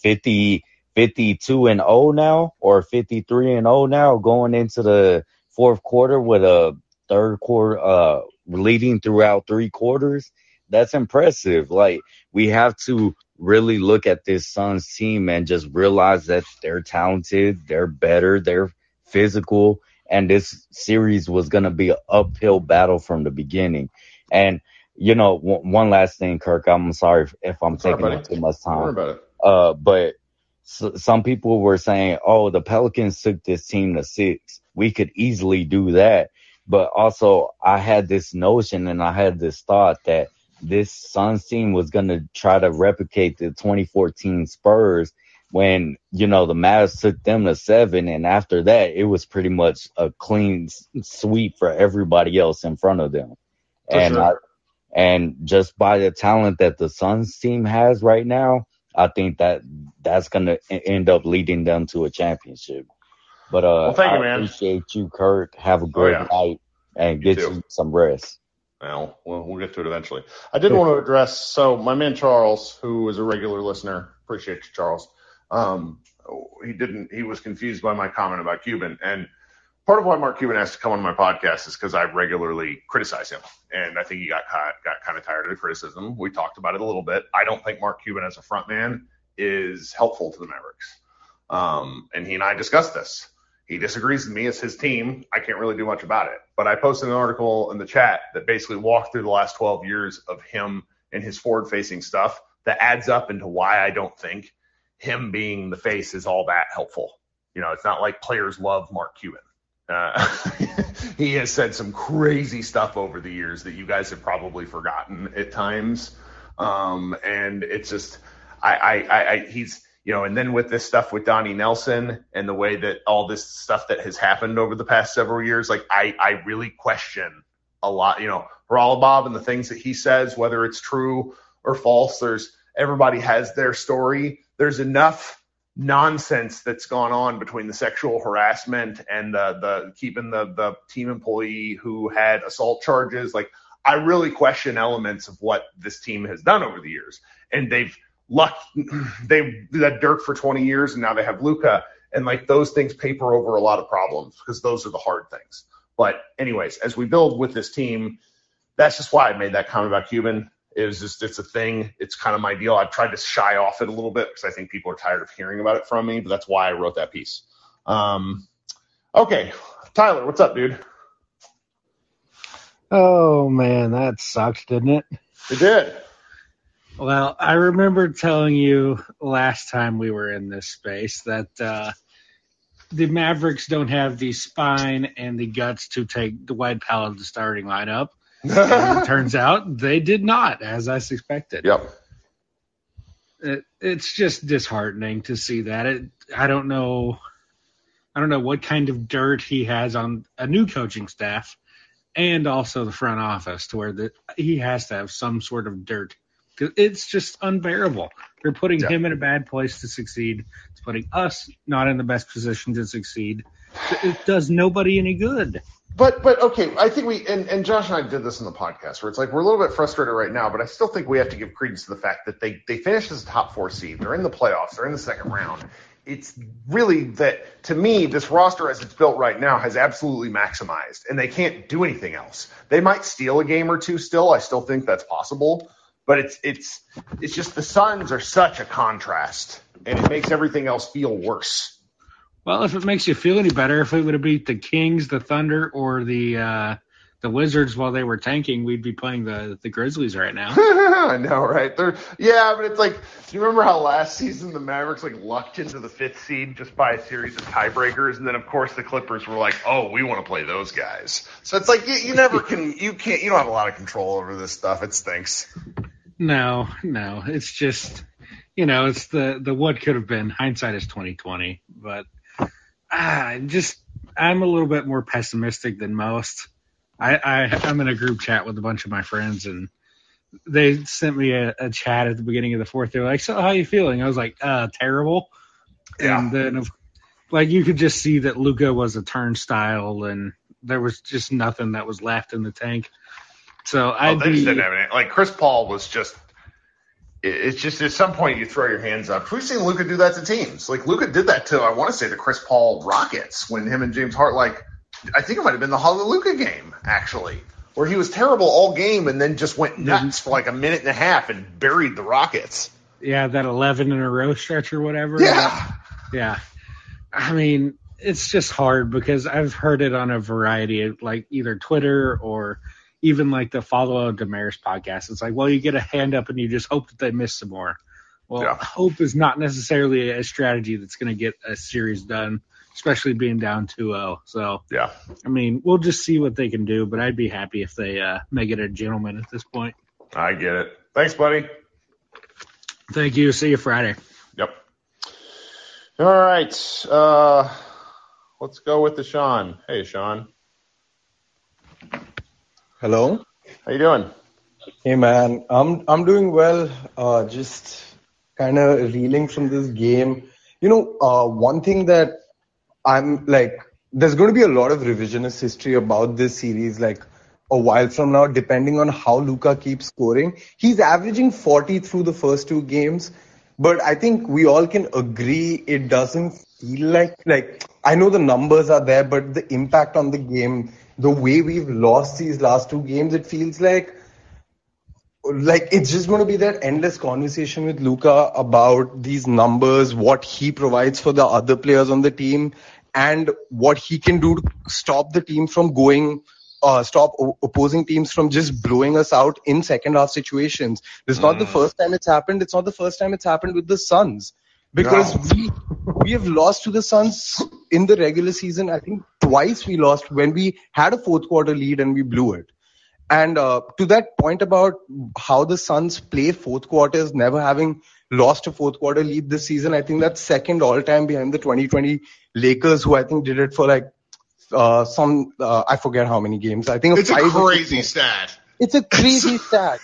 50, 52 and 0 now, or 53 and 0 now, going into the fourth quarter with a third quarter, uh, leading throughout three quarters. That's impressive. Like we have to really look at this Suns team and just realize that they're talented, they're better, they're physical, and this series was going to be an uphill battle from the beginning. And you know, one, one last thing, Kirk. I'm sorry if- if I'm Sorry, taking up too much time. Uh, but s- some people were saying, "Oh, the Pelicans took this team to six. We could easily do that." But also, I had this notion and I had this thought that this Suns team was going to try to replicate the 2014 Spurs when you know the Mavs took them to seven, and after that, it was pretty much a clean sweep for everybody else in front of them. For and sure. I, and just by the talent that the Suns team has right now, I think that that's gonna e- end up leading them to a championship. But uh, Well, thank you, I man. appreciate you, Kirk. Have a good yeah. night and You get too. you some rest. Well, we'll, we'll get to it eventually. I did want to address so my man Charles, who is a regular listener, appreciate you, Charles. Um, he didn't. He was confused by my comment about Cuban, and part of why Mark Cuban has to come on my podcast is because I regularly criticize him, and I think he got caught, got kind of tired of the criticism. We talked about it a little bit. I don't think Mark Cuban as a front man is helpful to the Mavericks, um, and he and I discussed this. He disagrees with me. It's his team. I can't really do much about it. But I posted an article in the chat that basically walked through the last 12 years of him and his forward facing stuff that adds up into why I don't think him being the face is all that helpful. You know, it's not like players love Mark Cuban. Uh, he has said some crazy stuff over the years that you guys have probably forgotten at times. Um, and it's just, I, I, I, I, he's, you know, and then with this stuff with Donnie Nelson and the way that all this stuff that has happened over the past several years, like I, I really question a lot, you know, Haralabob and the things that he says, whether it's true or false, there's everybody has their story. There's enough nonsense that's gone on between the sexual harassment and the, the keeping the, the team employee who had assault charges. Like I really question elements of what this team has done over the years. And they've lucked, they had Dirk for 20 years and now they have Luka. And like those things paper over a lot of problems because those are the hard things. But anyways, as we build with this team, that's just why I made that comment about Cuban. It was just, it's a thing. It's kind of my deal. I've tried to shy off it a little bit because I think people are tired of hearing about it from me, but that's why I wrote that piece. Um, okay. Tyler, what's up, dude? Oh man, that sucked, didn't it? It did. Well, I remember telling you last time we were in this space that uh, the Mavericks don't have the spine and the guts to take Dwight Powell to the starting lineup. And it turns out they did not, as I suspected. Yep. It, it's just disheartening to see that. It, I don't know. I don't know what kind of dirt he has on a new coaching staff, and also the front office, to where that he has to have some sort of dirt. It's just unbearable. They're putting Yeah. him in a bad place to succeed. It's putting us not in the best position to succeed. It does nobody any good. But but okay, I think we and, and Josh and I did this in the podcast where it's like we're a little bit frustrated right now, but I still think we have to give credence to the fact that they they finished as a top four seed. They're in the playoffs. They're in the second round. It's really that to me, this roster as it's built right now has absolutely maximized, and they can't do anything else. They might steal a game or two still. I still think that's possible, but it's it's it's just the Suns are such a contrast, and it makes everything else feel worse. Well, if it makes you feel any better, if we would have beat the Kings, the Thunder, or the uh, the Wizards while they were tanking, we'd be playing the the Grizzlies right now. I know, right? They're yeah, but it's like, do you remember how last season the Mavericks like lucked into the fifth seed just by a series of tiebreakers, and then of course the Clippers were like, oh, we want to play those guys. So it's like you, you never can, you can't, you don't have a lot of control over this stuff. It stinks. No, no, it's just you know, it's the the what could have been. Hindsight is twenty twenty, but ah, just I'm a little bit more pessimistic than most. I, I I'm in a group chat with a bunch of my friends and they sent me a, a chat at the beginning of the fourth. They were like, "So how you feeling?" I was like, "Uh, terrible." Yeah. And then, of- like, you could just see that Luka was a turnstile, and there was just nothing that was left in the tank. So Oh, they just didn't have any. Like Chris Paul was just. It's just at some point you throw your hands up. We've seen Luka do that to teams. Like Luka did that to I want to say the Chris Paul Rockets when him and James Hart like I think it might have been the Hallelujah game actually, where he was terrible all game and then just went nuts for like a minute and a half and buried the Rockets. yeah, that eleven in a row stretch or whatever. Yeah, Yeah. I mean, it's just hard because I've heard it on a variety of like either Twitter or even like the follow Damaris podcast. It's like, well, you get a hand up and you just hope that they miss some more. Well, Yeah. hope is not necessarily a strategy that's going to get a series done, especially being down 2-0. So, yeah. I mean, we'll just see what they can do, but I'd be happy if they uh, make it a gentleman at this point. I get it. Thanks, buddy. Thank you. See you Friday. Yep. All right. Uh, let's go with the Sean. Hey, Sean. Hello. How you doing? Hey man, I'm I'm doing well. Uh, just kind of reeling from this game. You know, uh, one thing that I'm like, there's going to be a lot of revisionist history about this series, like a while from now, depending on how Luka keeps scoring. He's averaging 40 through the first two games, but I think we all can agree it doesn't feel like like I know the numbers are there, but the impact on the game, the way we've lost these last two games, it feels like like it's just going to be that endless conversation with Luka about these numbers, what he provides for the other players on the team, and what he can do to stop the team from going, uh, stop o- opposing teams from just blowing us out in second half situations. This is not the first time it's happened. It's not the first time it's happened with the Suns because No. we we have lost to the Suns in the regular season. I think twice we lost when we had a fourth quarter lead and we blew it. And uh, to that point about how the Suns play fourth quarters, never having lost a fourth quarter lead this season, I think that's second all time behind the 2020 Lakers, who I think did it for like uh, some uh, I forget how many games. I think It's a crazy stat. It's a crazy stat.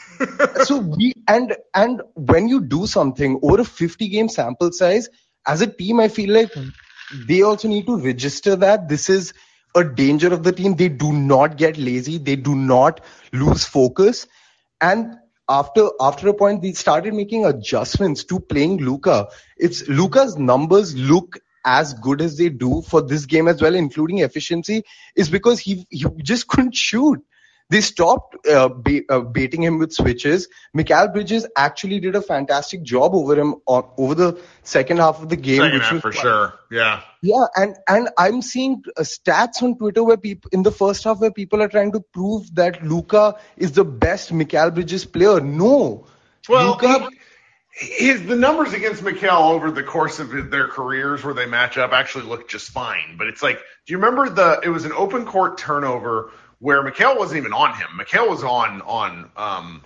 so we and and when you do something over a 50 game sample size, as a team, I feel like they also need to register that this is a danger of the team. They do not get lazy. They do not lose focus. And after after a point, they started making adjustments to playing Luka. It's Luka's numbers look as good as they do for this game as well, including efficiency, is because he he just couldn't shoot. They stopped uh, ba- uh, baiting him with switches. Mikal Bridges actually did a fantastic job over him on, over the second half of the game. Second half was for sure. Yeah. yeah, and and I'm seeing uh, stats on Twitter where people in the first half where people are trying to prove that Luka is the best Mikal Bridges player. No, Well, Luka- his the numbers against Mikal over the course of their careers where they match up actually look just fine. But it's like, do you remember the? It was an open court turnover where Mikal wasn't even on him. Mikal was on on um,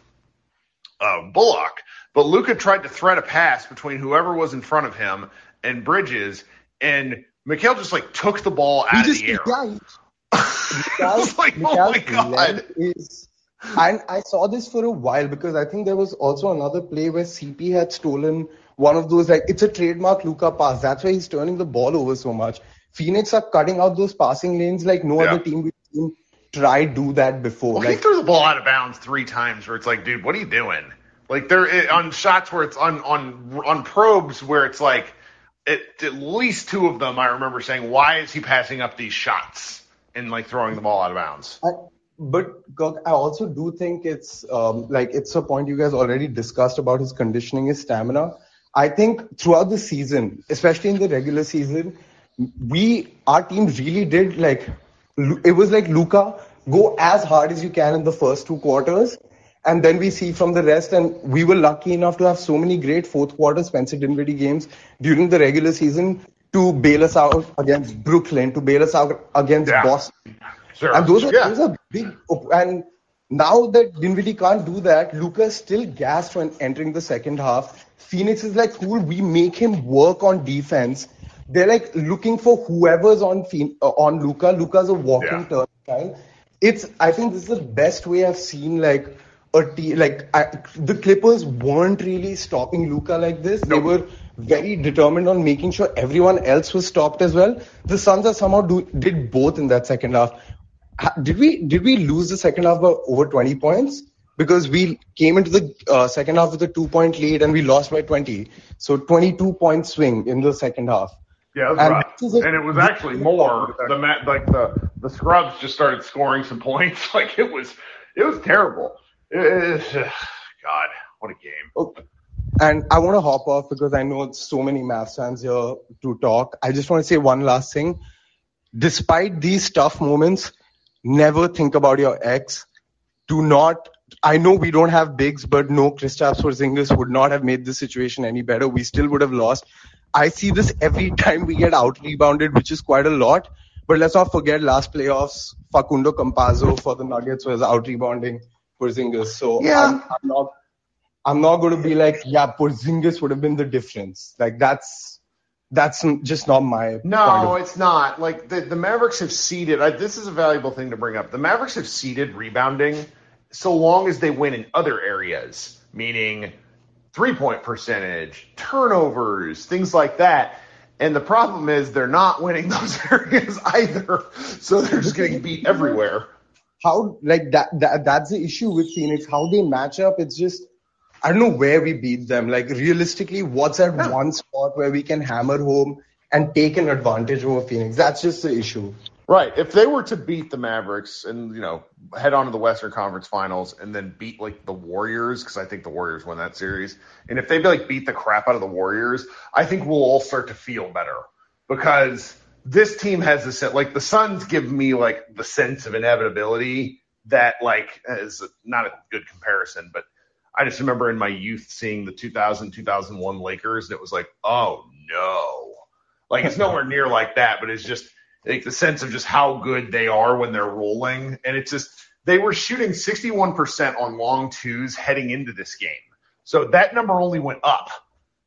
uh, Bullock, but Luka tried to thread a pass between whoever was in front of him and Bridges, and Mikal just like took the ball out He of just the air. I was like, oh my god. is and I saw this for a while because I think there was also another play where CP had stolen one of those like it's a trademark Luka pass. That's why he's turning the ball over so much. Phoenix are cutting out those passing lanes like no Yeah. other team we've seen try do that before. Well, he like threw the ball out of bounds three times where it's like, dude, what are you doing? Like there on shots where it's on on on probes where it's like at, at least two of them I remember saying, why is he passing up these shots and like throwing the ball out of bounds? I, but Kirk, I also do think it's um, like it's a point you guys already discussed about his conditioning, his stamina. I think throughout the season, especially in the regular season, we our team really did like it was like Luka go as hard as you can in the first two quarters, and then we see from the rest. And we were lucky enough to have so many great fourth quarter Spencer Dinwiddie games during the regular season to bail us out against Brooklyn, to bail us out against Yeah. Boston. Sure. And those are yeah. those are big. op- And now that Dinwiddie can't do that, Luka's still gassed when entering the second half. Phoenix is like, cool, we make him work on defense. They're like looking for whoever's on uh, on Luka. Luka's a walking Yeah. turnstile. It's I think this is the best way I've seen like a team like I, the Clippers weren't really stopping Luka like this. They were very determined on making sure everyone else was stopped as well. The Suns are somehow do, did both in that second half. Did we did we lose the second half by over 20 points? Because we came into the uh, second half with a two point lead and we lost by 20. So 22 point swing in the second half. Yeah, that's And right. this is a- And it was actually more. The like the the scrubs just started scoring some points. Like it was it was terrible. It, it- God, what a game. Oh, and I want to hop off because I know so many Mavs fans here to talk. I just want to say one last thing. Despite these tough moments, never think about your ex. Do not. I know we don't have bigs, but no, Kristaps Porzingis would not have made this situation any better. We still would have lost. I see this every time we get out rebounded, which is quite a lot. But let's not forget last playoffs, Facundo Campazzo for the Nuggets was out rebounding Porzingis. So Yeah. I'm, I'm not I'm not going to be like, yeah, Porzingis would have been the difference. Like that's that's just not my point No, of- it's not. Like the, the Mavericks have seeded. I, this is a valuable thing to bring up. The Mavericks have seeded rebounding so long as they win in other areas, meaning three point percentage, turnovers, things like that. And the problem is they're not winning those areas either. So they're just getting beat everywhere. how like that, that that's the issue with Phoenix. How they match up, it's just I don't know where we beat them. Like realistically, what's that one spot where we can hammer home and take an advantage over Phoenix? That's just the issue. Right. If they were to beat the Mavericks and you know head on to the Western Conference Finals and then beat like the Warriors, because I think the Warriors win that series, and if they like beat the crap out of the Warriors, I think we'll all start to feel better because this team has the set. Like the Suns give me like the sense of inevitability that like is not a good comparison, but I just remember in my youth seeing the 2000 2001 Lakers and it was like, oh no, like it's nowhere near like that, but it's just like the sense of just how good they are when they're rolling. And it's just, they were shooting 61% on long twos heading into this game. So that number only went up.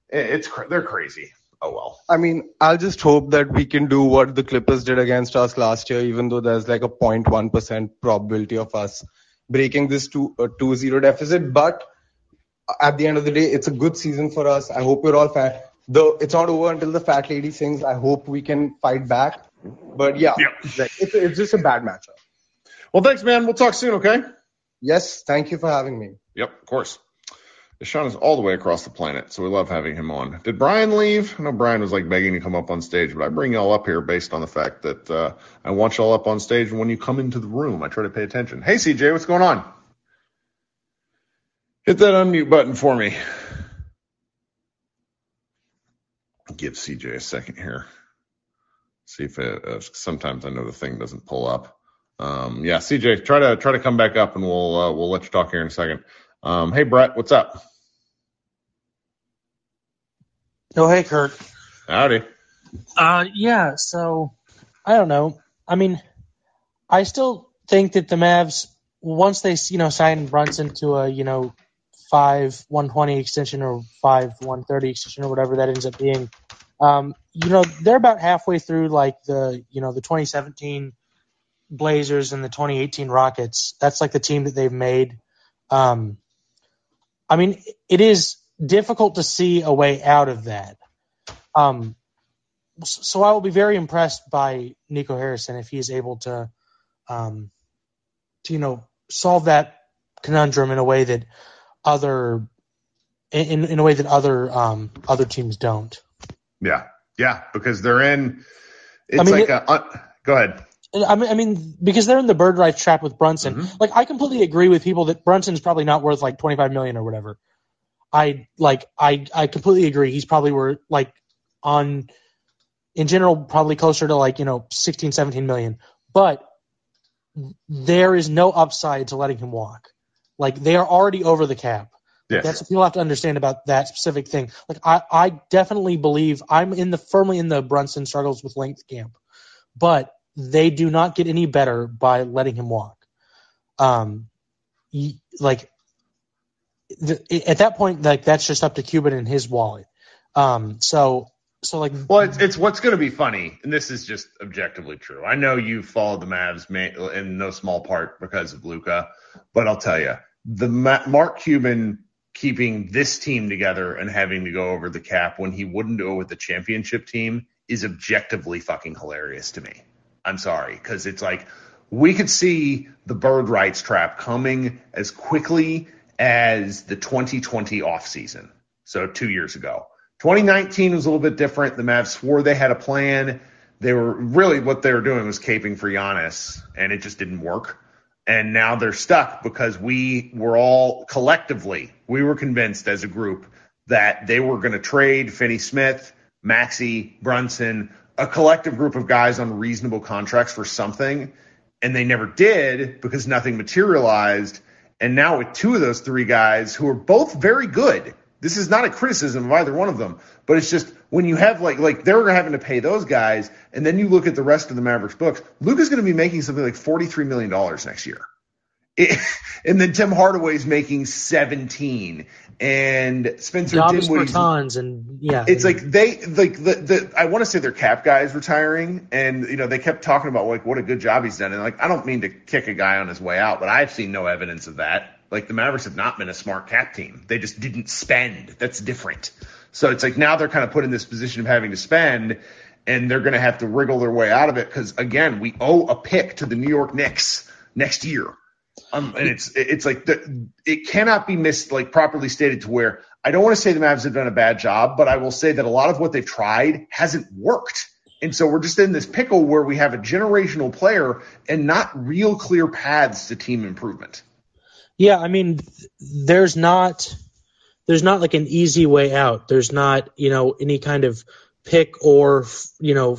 It's, they're crazy. Oh well. I mean, I'll just hope that we can do what the Clippers did against us last year, even though there's like a 0.1% probability of us breaking this 2 uh, 2-0 deficit. But at the end of the day, it's a good season for us. I hope we're all fat. Though it's not over until the fat lady sings. I hope we can fight back. But yeah, it's, it's just a bad matchup. Well, thanks, man. We'll talk soon. Okay. Yes, thank you for having me. Yep, of course. Deshaun is all the way across the planet, so we love having him on. Did Brian leave? I know Brian was like begging to come up on stage, but I bring y'all up here based on the fact that uh, I want y'all up on stage, and when you come into the room, I try to pay attention. Hey, CJ, what's going on? Hit that unmute button for me. Give CJ a second here. See if it. Uh, sometimes I know the thing doesn't pull up. Um, yeah, CJ, try to try to come back up, and we'll uh, we'll let you talk here in a second. Um, hey, Brett, what's up? Oh, hey, Kirk. Howdy. Uh, yeah. So I don't know. I mean, I still think that the Mavs once they you know sign Brunson to a you know five one twenty extension or five one thirty extension or whatever that ends up being, um, you know they're about halfway through like the you know the 2017 Blazers and the 2018 Rockets. That's like the team that they've made. Um, I mean, it is difficult to see a way out of that. Um, so I will be very impressed by Nico Harrison if he is able to, um, to you know, solve that conundrum in a way that other, in in a way that other um, other teams don't. Yeah, yeah, because they're in. It's I mean, like it- a. Uh, go ahead. I mean, I mean, because they're in the bird rights trap with Brunson. Mhm. Like, I completely agree with people that Brunson's probably not worth like 25 million or whatever. I like, I, I completely agree. He's probably worth like on, in general, probably closer to like, you know, 16, 17 million. But there is no upside to letting him walk. Like, they are already over the cap. Yes. That's what people have to understand about that specific thing. Like I, I definitely believe I'm in the firmly in the Brunson struggles with length camp, but they do not get any better by letting him walk. Um, like the, at that point, like that's just up to Cuban and his wallet. Um, so so like Well, it's, it's what's going to be funny, and this is just objectively true. I know you followed the Mavs in no small part because of Luka, but I'll tell you, the Ma- Mark Cuban keeping this team together and having to go over the cap when he wouldn't do it with the championship team is objectively fucking hilarious to me. I'm sorry, because it's like we could see the bird rights trap coming as quickly as the 2020 offseason. So two years ago. 2019 was a little bit different. The Mavs swore they had a plan. They were really what they were doing was caping for Giannis, and it just didn't work. And now they're stuck because we were all collectively, we were convinced as a group that they were going to trade Finney Smith, Maxi, Brunson, a collective group of guys on reasonable contracts for something. And they never did because nothing materialized. And now with two of those three guys who are both very good, this is not a criticism of either one of them, but it's just when you have like like they're having to pay those guys, and then you look at the rest of the Mavericks books, Luka's going to be making something like forty three million dollars next year. It- and then Tim Hardaway's making 17 and Spencer Dinwiddie's Bertans and yeah, it's like they like the, the I want to say their cap guy is retiring, and you know they kept talking about like what a good job he's done, and like I don't mean to kick a guy on his way out, but I've seen no evidence of that. Like the Mavericks have not been a smart cap team; they just didn't spend. That's different. So it's like now they're kind of put in this position of having to spend, and they're going to have to wriggle their way out of it because again, we owe a pick to the New York Knicks next year. Um, and it's it's like the, it cannot be missed like properly stated to where I don't want to say the Mavs have done a bad job, but I will say that a lot of what they've tried hasn't worked. And so we're just in this pickle where we have a generational player and not real clear paths to team improvement. Yeah, I mean, there's not there's not like an easy way out. There's not you know any kind of pick or you know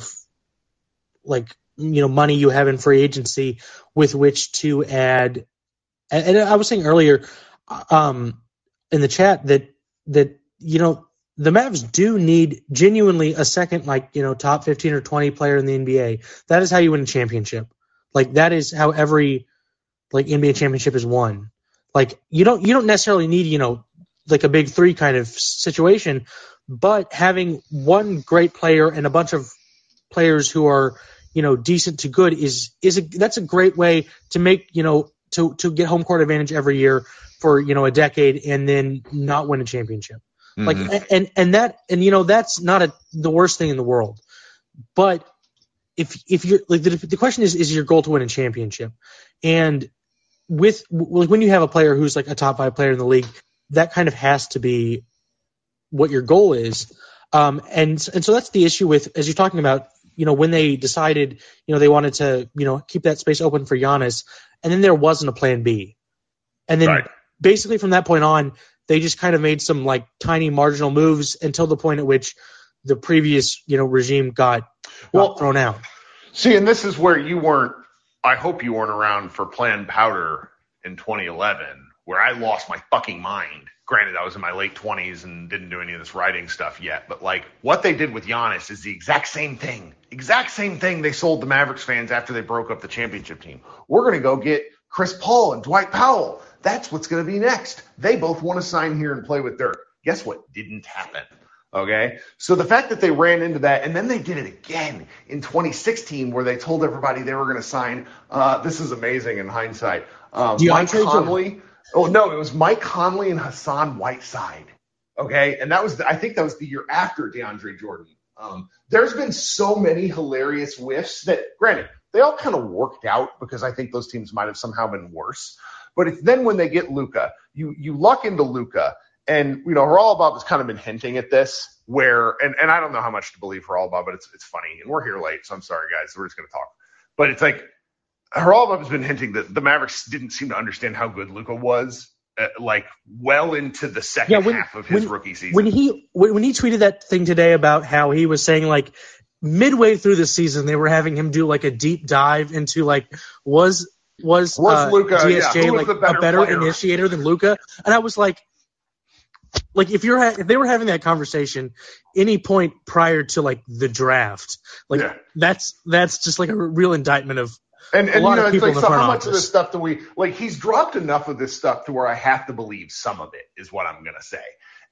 like you know money you have in free agency with which to add. And, I was saying earlier, um, in the chat that that you know the Mavs do need genuinely a second like you know top 15 or 20 player in the NBA. That is how you win a championship. Like that is how every like NBA championship is won. Like you don't you don't necessarily need you know like a big three kind of situation, but having one great player and a bunch of players who are you know decent to good is is a that's a great way to make you know to to get home court advantage every year for you know a decade and then not win a championship. Mm-hmm. Like and and that and you know that's not a the worst thing in the world, but if if you're like the, the question is is your goal to win a championship, and with like when you have a player who's like a top five player in the league, that kind of has to be what your goal is. Um, and and so that's the issue with as you're talking about, you know, when they decided, you know, they wanted to, you know, keep that space open for Giannis, and then there wasn't a plan B, and then Right. basically from that point on, they just kind of made some like tiny marginal moves until the point at which the previous, you know, regime got, got Well- thrown out. See, and this is where you weren't. I hope you weren't around for Plan Powder in 2011 where I lost my fucking mind. Granted, I was in my late 20s and didn't do any of this writing stuff yet, but like what they did with Giannis is the exact same thing. Exact same thing they sold the Mavericks fans after they broke up the championship team. We're going to go get Chris Paul and Dwight Powell. That's what's going to be next. They both want to sign here and play with Dirk. Guess what? Didn't happen. Okay. So the fact that they ran into that and then they did it again in 2016 where they told everybody they were going to sign, uh, this is amazing in hindsight. Um, Mike Conley. Oh, no, it was Mike Conley and Hassan Whiteside. Okay. And that was, the, I think that was the year after DeAndre Jordan. Um, there's been so many hilarious whiffs that, granted, they all kind of worked out because I think those teams might have somehow been worse. But it's then when they get Luka, you you luck into Luka, and you know Haralabob has kind of been hinting at this, where and and I don't know how much to believe Haralabob, but it's it's funny, and we're here late, so I'm sorry guys, we're just gonna talk. But it's like Haralabob has been hinting that the Mavericks didn't seem to understand how good Luka was, uh, like well into the second Yeah, when- half of his when- rookie season. when he when when he tweeted that thing today about how he was saying like midway through the season they were having him do like a deep dive into like was was, Was uh, yeah, DSJ was like better a better player? initiator than Luka and I was like like if you're ha- if they were having that conversation any point prior to like the draft like Yeah. that's that's just like a real indictment of And, and you know, it's like so how much of this stuff do we like? He's dropped enough of this stuff to where I have to believe some of it is what I'm gonna say.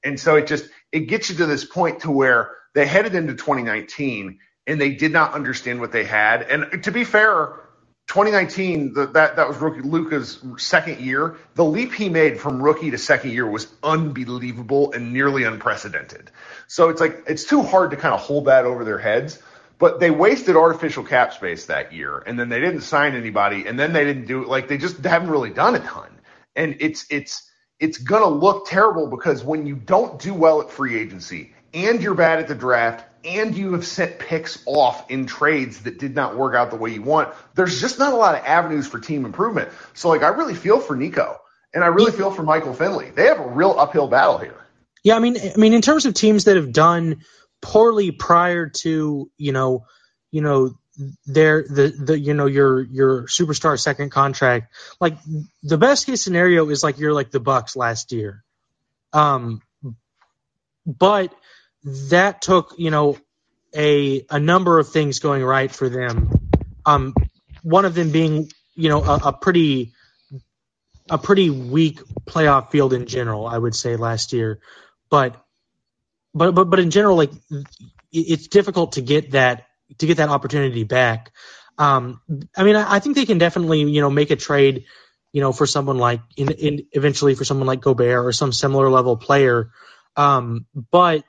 And so it just it gets you to this point to where they headed into 2019 and they did not understand what they had. And to be fair, 2019 the, that that was rookie Luka's second year. The leap he made from rookie to second year was unbelievable and nearly unprecedented. So it's like it's too hard to kind of hold that over their heads. But they wasted artificial cap space that year, and then they didn't sign anybody, and then they didn't do it, like they just haven't really done a ton. And it's it's it's gonna look terrible because when you don't do well at free agency and you're bad at the draft and you have sent picks off in trades that did not work out the way you want, there's just not a lot of avenues for team improvement. So like I really feel for Nico and I really feel for Michael Finley. They have a real uphill battle here. Yeah, I mean, I mean, in terms of teams that have done poorly prior to you know, you know, their the the you know your your superstar second contract, like the best case scenario is like you're like the Bucks last year, um, but that took you know a a number of things going right for them. Um, one of them being you know a, a pretty a pretty weak playoff field in general, I would say last year, but but but but in general, like it's difficult to get that to get that opportunity back. Um, I mean, I, I think they can definitely you know make a trade, you know, for someone like in, in eventually for someone like Gobert or some similar level player. Um, but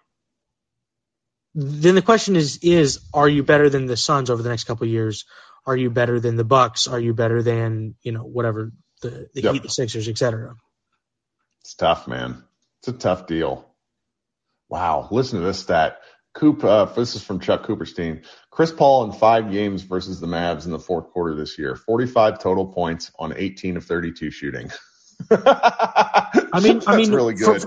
then the question is is are you better than the Suns over the next couple of years? Are you better than the Bucks? Are you better than you know whatever the, the Yep. Heat, the Sixers, etc. It's tough, man. It's a tough deal. Wow. Listen to this stat. Coop, uh, this is from Chuck Cooperstein. Chris Paul in five games versus the Mavs in the fourth quarter this year. 45 total points on 18 of 32 shooting. I mean- I mean, really for- good.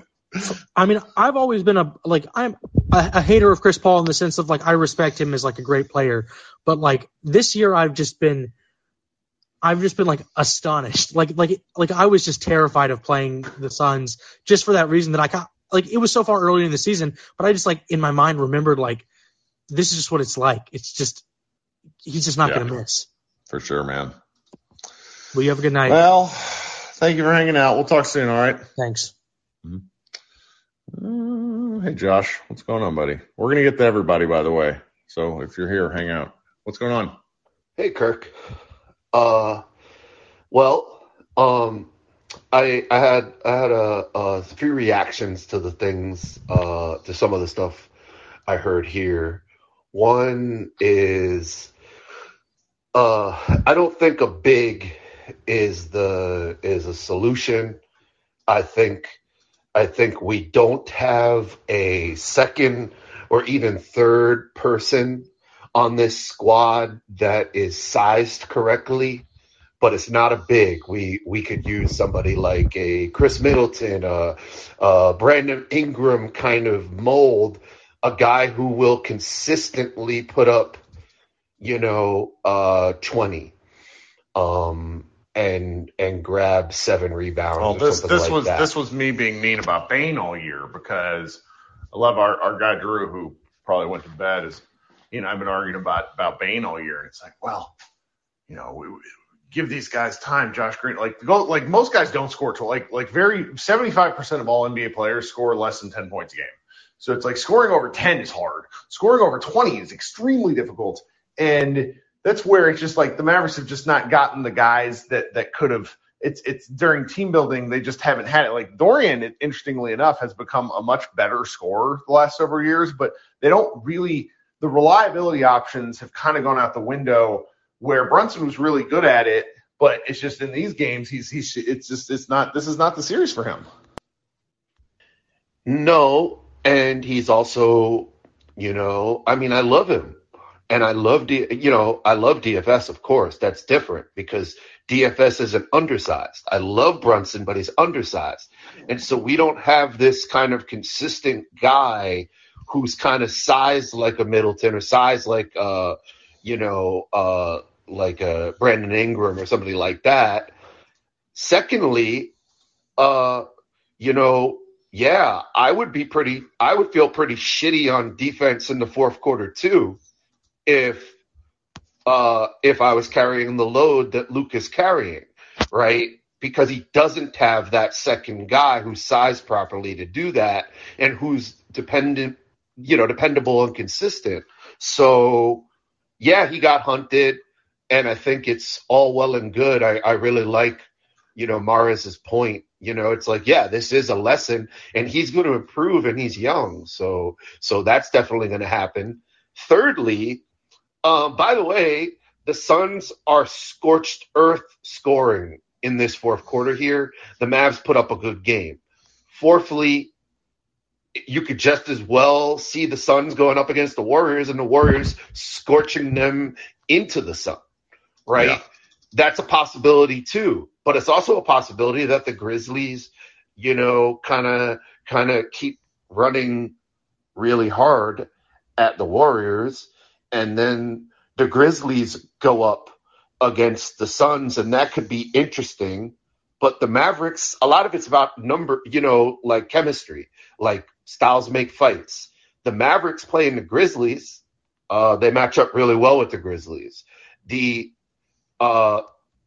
I mean, I've always been a like I'm a, a hater of Chris Paul in the sense of like I respect him as like a great player, but like this year I've just been I've just been like astonished. Like like like I was just terrified of playing the Suns just for that reason that I got like it was so far early in the season, but I just like in my mind remembered like this is just what it's like. It's just he's just not Yeah. gonna miss. For sure, man. Well, you have a good night. Well, thank you for hanging out. We'll talk soon, all right? Thanks. Mm-hmm. Mm. Uh, hey, Josh. What's going on, buddy? We're going to get to everybody, by the way. So if you're here, hang out. What's going on? Hey, Kirk. Uh, well, um, I I had I had a, a few reactions to the things uh to some of the stuff I heard here. One is uh I don't think a big is the is a solution. I think I think we don't have a second or even third person on this squad that is sized correctly, but it's not a big. We we could use somebody like a Khris Middleton, uh, uh, Brandon Ingram kind of mold, a guy who will consistently put up, you know, uh, twenty. Um, and and grab seven rebounds. Well, this this like was that. this was me being mean about Bain all year because I love our, our guy Drew who probably went to bed is you know I've been arguing about about Bain all year and it's like well you know we, we give these guys time Josh Green like go like most guys don't score to like like very seventy five percent of all NBA players score less than ten points a game so it's like scoring over ten is hard scoring over twenty is extremely difficult and that's where it's just like the Mavericks have just not gotten the guys that that could have it's it's during team building they just haven't had it. Like Dorian, interestingly enough, has become a much better scorer the last several years, but they don't really the reliability options have kind of gone out the window. Where Brunson was really good at it, but it's just in these games he's he's it's just it's not this is not the series for him. No, and he's also, you know, I mean, I love him. And I love D, you know, I love DFS, of course. That's different because DFS is an undersized. I love Brunson, but he's undersized. And so we don't have this kind of consistent guy who's kind of sized like a Middleton or sized like, uh, you know, uh, like a Brandon Ingram or somebody like that. Secondly, uh, you know, yeah, I would be pretty, I would feel pretty shitty on defense in the fourth quarter too if uh, if I was carrying the load that Luka is carrying, right? Because he doesn't have that second guy who's sized properly to do that and who's dependent, you know, dependable and consistent. So, yeah, he got hunted, and I think it's all well and good. I, I really like, you know, Maris's point. You know, it's like, yeah, this is a lesson, and he's going to improve, and he's young, so so that's definitely going to happen. Thirdly, um, by the way, the Suns are scorched earth scoring in this fourth quarter here. The Mavs put up a good game. Fourthly, you could just as well see the Suns going up against the Warriors and the Warriors scorching them into the sun, right? Yeah. That's a possibility too. But it's also a possibility that the Grizzlies, you know, kind of kind of keep running really hard at the Warriors and then the Grizzlies go up against the Suns, and that could be interesting. But the Mavericks, a lot of it's about number, you know, like chemistry, like styles make fights. The Mavericks playing the Grizzlies, uh, they match up really well with the Grizzlies. The, uh,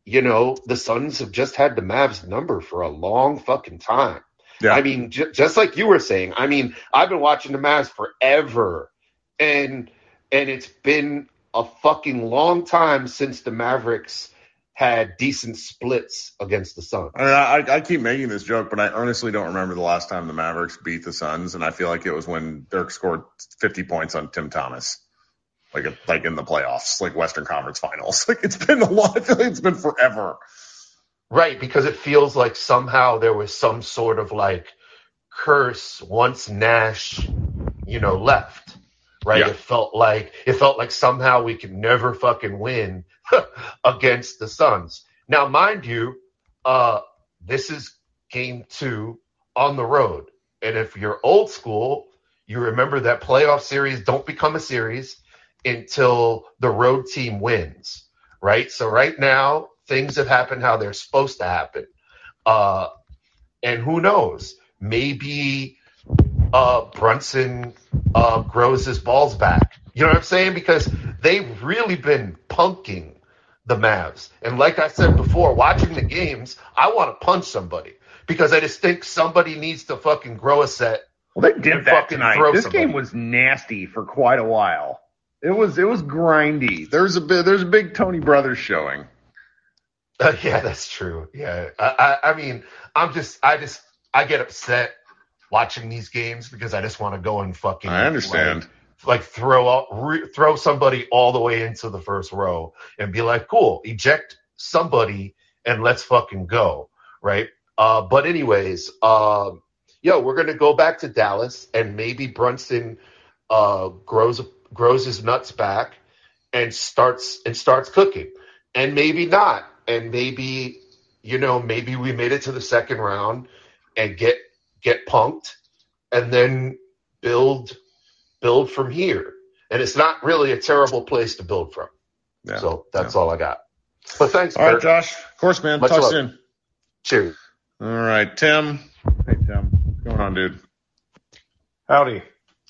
you know, the Suns have just had the Mavs number for a long fucking time. Yeah. I mean, j- just like you were saying, I mean, I've been watching the Mavs forever, and and it's been a fucking long time since the Mavericks had decent splits against the Suns. I, mean, I, I keep making this joke, but I honestly don't remember the last time the Mavericks beat the Suns, and I feel like it was when Dirk scored 50 points on Tim Thomas, like like in the playoffs, like Western Conference Finals. Like it's been a lot. I feel like it's been forever. Right, because it feels like somehow there was some sort of like curse once Nash, you know, left. Right? Yeah. It felt like it felt like somehow we could never fucking win against the Suns. Now, mind you, uh, this is game two on the road. And if you're old school, you remember that playoff series don't become a series until the road team wins. Right? So right now, things have happened how they're supposed to happen. Uh, and who knows? Maybe uh, Brunson uh, grows his balls back. You know what I'm saying? Because they've really been punking the Mavs. And like I said before, watching the games, I want to punch somebody because I just think somebody needs to fucking grow a set. Well, they did that fucking tonight. This somebody. game was nasty for quite a while. It was it was grindy. There's a bit there's a big Tony Brothers showing. Uh, yeah, that's true. Yeah, I, I, I mean, I'm just, I just, I get upset watching these games because I just want to go and fucking. I understand. Like, like throw out, re, throw somebody all the way into the first row and be like, cool, eject somebody and let's fucking go, right? Uh, but anyways, um, yo, we're gonna go back to Dallas and maybe Brunson uh, grows grows his nuts back and starts and starts cooking, and maybe not, and maybe you know maybe we made it to the second round and get get punked, and then build build from here. And it's not really a terrible place to build from. Yeah. So that's all I got. But thanks, All right, Kirk. Josh. Of course, man. Much Talk love. soon. Cheers. All right, Tim. Hey, Tim. What's going on, dude? Howdy.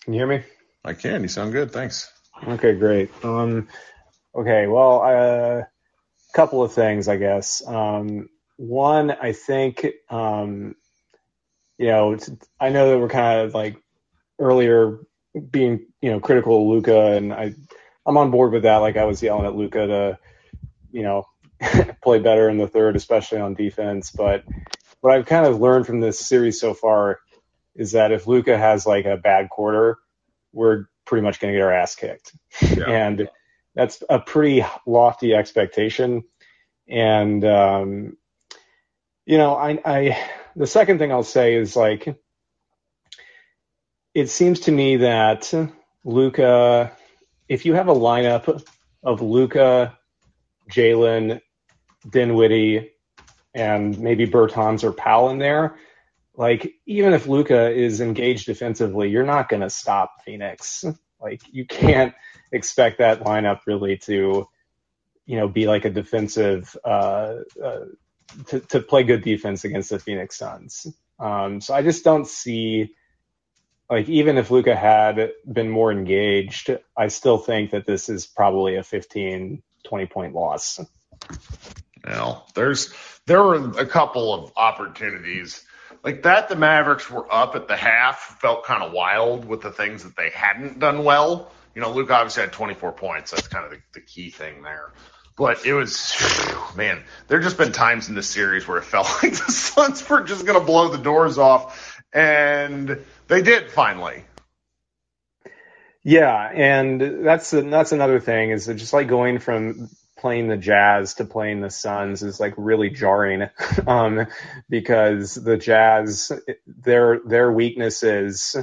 Can you hear me? I can. You sound good. Thanks. Okay, great. Um, okay, well, a uh, couple of things, I guess. Um, one, I think, um, you know, I know that we're kind of like earlier being, you know, critical of Luka, and I, I'm on board with that. Like I was yelling at Luka to, you know, play better in the third, especially on defense. But what I've kind of learned from this series so far is that if Luka has like a bad quarter, we're pretty much going to get our ass kicked. yeah. And that's a pretty lofty expectation. And, um, you know, I, I, the second thing I'll say is like, it seems to me that Luka, if you have a lineup of Luka, Jalen, Dinwiddie, and maybe Bertans or Powell in there, like even if Luka is engaged defensively, you're not going to stop Phoenix. Like you can't expect that lineup really to, you know, be like a defensive uh, uh, to to play good defense against the Phoenix Suns. Um, so I just don't see like even if Luka had been more engaged, I still think that this is probably a 15, 20 point loss. Well, there's there were a couple of opportunities like that. The Mavericks were up at the half, felt kind of wild with the things that they hadn't done well. You know, Luka obviously had 24 points. That's kind of the, the key thing there. But it was, man, there just been times in this series where it felt like the Suns were just going to blow the doors off, and they did finally. Yeah, and that's that's another thing is just like going from playing the Jazz to playing the Suns is like really jarring, um, because the Jazz their their weaknesses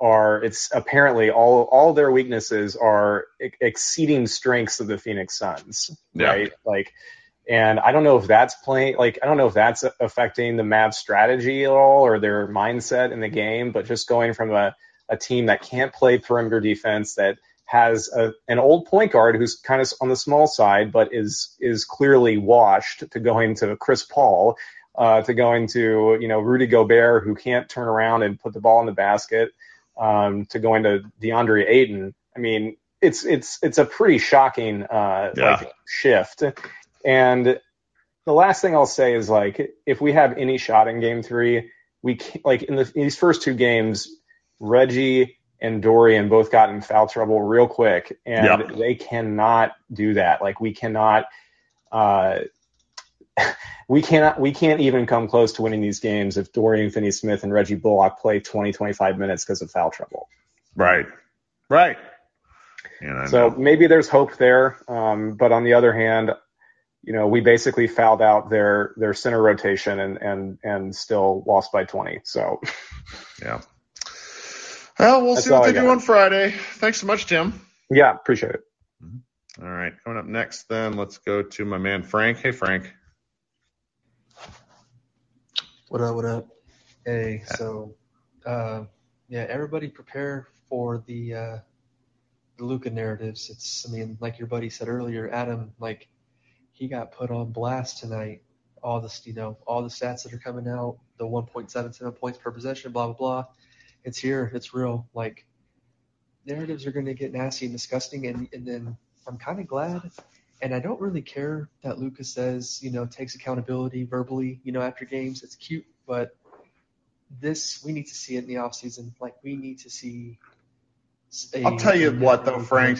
are it's apparently all all their weaknesses are ex- exceeding strengths of the Phoenix Suns, Yeah. right? Like, and I don't know if that's playing like I don't know if that's affecting the Mavs strategy at all or their mindset in the game, but just going from a a team that can't play perimeter defense that has a, an old point guard who's kind of on the small side, but is is clearly washed to going to Chris Paul, uh, to going to you know Rudy Gobert who can't turn around and put the ball in the basket, um, to going to DeAndre Ayton. I mean, it's it's it's a pretty shocking uh, Yeah. like shift. And the last thing I'll say is like if we have any shot in Game Three, we can, like in, the, in these first two games, Reggie and Dorian both got in foul trouble real quick, and they cannot do that. Like we cannot, uh, we cannot, we can't even come close to winning these games if Dorian Finney-Smith and Reggie Bullock play 20, 25 minutes because of foul trouble. Right. Right. And So know. maybe there's hope there, um, but on the other hand, you know, we basically fouled out their their center rotation and and and still lost by 20. So Yeah. Well, we'll That's see what they do on Friday. Thanks so much, Tim. yeah, appreciate it. All right, coming up next, then let's go to my man Frank. Hey, Frank. What up? What up? Hey, so uh, yeah, everybody prepare for the uh, the Luka narratives. It's, I mean, like your buddy said earlier, Adam, like he got put on blast tonight. All this, you know, all the stats that are coming out, the 1.77 points per possession, blah blah blah. It's here. It's real. Like narratives are going to get nasty and disgusting, and and then I'm kind of glad. And I don't really care that Lucas says, you know, takes accountability verbally, you know, after games. It's cute, but this we need to see it in the off season. Like we need to see. i I'll tell you what, though, Frank.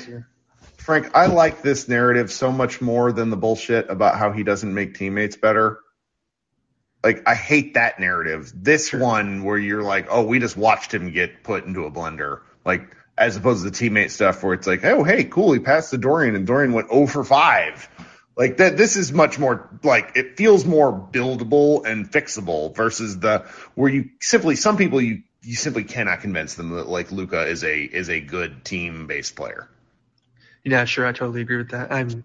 Frank, I like this narrative so much more than the bullshit about how he doesn't make teammates better. Like, I hate that narrative. This one where you're like, oh, we just watched him get put into a blender. Like, as opposed to the teammate stuff where it's like, oh, hey, cool, he passed to Dorian and Dorian went 0 for 5. Like that, this is much more like it feels more buildable and fixable versus the where you simply some people you you simply cannot convince them that like Luka is a is a good team based player. Yeah, sure, I totally agree with that. I'm,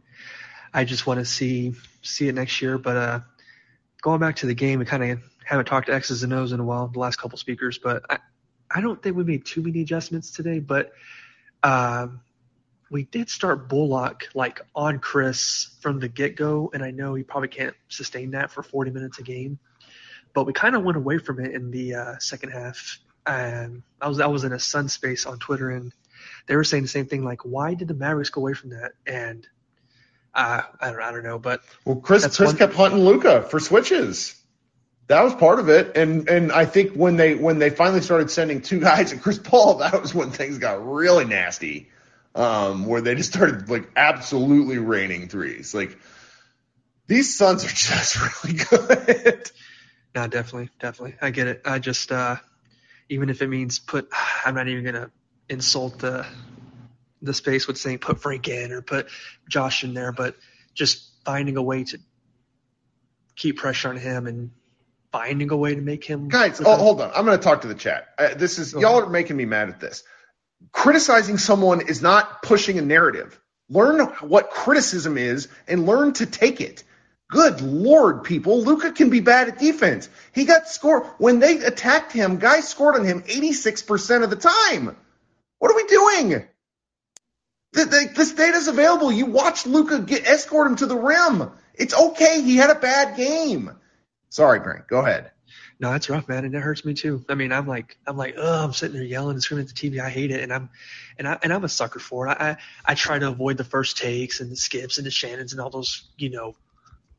I just want to see see it next year. But uh, going back to the game, we kind of haven't talked to X's and O's in a while, the last couple speakers. But I, I don't think we made too many adjustments today. But um, we did start Bullock like on Chris from the get go, and I know he probably can't sustain that for 40 minutes a game, but we kind of went away from it in the uh, second half. And I was I was in a Sun space on Twitter, and they were saying the same thing. Like, why did the Mavericks go away from that? And uh, I don't I don't know, but Well, Chris Chris one- kept hunting Luka for switches. That was part of it, and and I think when they when they finally started sending two guys and Chris Paul, that was when things got really nasty, um, where they just started like absolutely raining threes. Like these Suns are just really good. No, definitely, definitely. I get it. I just, uh, even if it means put, I'm not even gonna insult the the space with saying put Frank in or put Josh in there, but just finding a way to keep pressure on him and finding a way to make him. Guys, oh, hold on. I'm going to talk to the chat. Uh, this is y'all are making me mad at this. Criticizing someone is not pushing a narrative. Learn what criticism is and learn to take it. Good lord, people. Luka can be bad at defense. He got scored when they attacked him. Guys scored on him 86% of the time. What are we doing? The, the, this data's available. You watched Luka get escort him to the rim. It's okay. He had a bad game. Sorry, Brent. Go ahead. No, that's rough, man, and it hurts me too. I mean, I'm like, I'm like, oh, I'm sitting there yelling and screaming at the TV. I hate it, and I'm, and I, and I'm a sucker for it. I, I, I try to avoid the first takes and the skips and the Shannons and all those, you know,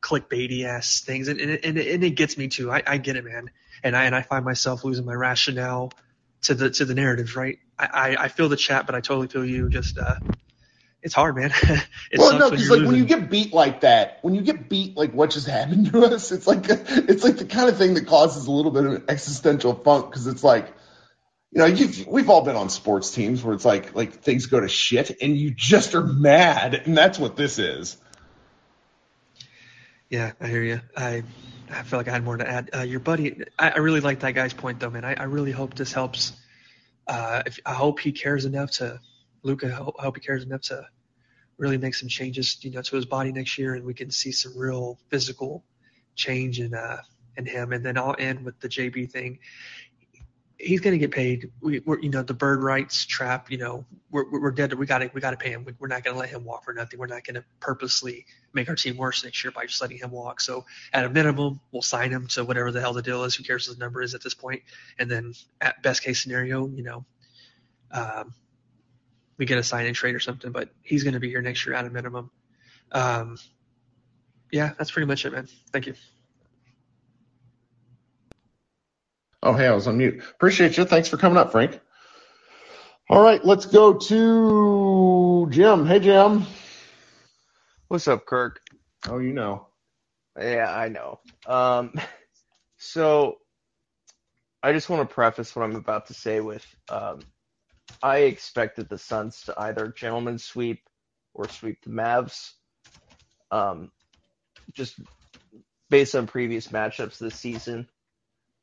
clickbaity ass things, and and and it, and it gets me too. I, I get it, man, and I and I find myself losing my rationale to the to the narratives, right? I, I, I feel the chat, but I totally feel you. Just, uh, it's hard, man. it well, no, because like when you get beat like that, when you get beat like what just happened to us, it's like it's like the kind of thing that causes a little bit of an existential funk because it's like, you know, you've, we've all been on sports teams where it's like like things go to shit and you just are mad, and that's what this is. Yeah, I hear you. I I feel like I had more to add. Uh, your buddy, I, I really like that guy's point though, man. I, I really hope this helps. Uh, if, I hope he cares enough to, Luka. I hope, he cares enough to really make some changes, you know, to his body next year, and we can see some real physical change in uh in him. And then I'll end with the JB thing. He's gonna get paid. We, we're, you know, the bird rights trap. You know, we're we're dead. We got to we got to pay him. We, we're not gonna let him walk for nothing. We're not gonna purposely make our team worse next year by just letting him walk. So at a minimum, we'll sign him to whatever the hell the deal is. Who cares what the number is at this point? And then at best case scenario, you know, um, we get a sign and trade or something. But he's gonna be here next year at a minimum. Um, yeah, that's pretty much it, man. Thank you. Oh, hey, I was on mute. Appreciate you. Thanks for coming up, Frank. All right, let's go to Jim. Hey, Jim. What's up, Kirk? Oh, you know. Yeah, I know. Um, so I just want to preface what I'm about to say with um, I expected the Suns to either gentleman sweep or sweep the Mavs. Um, just based on previous matchups this season.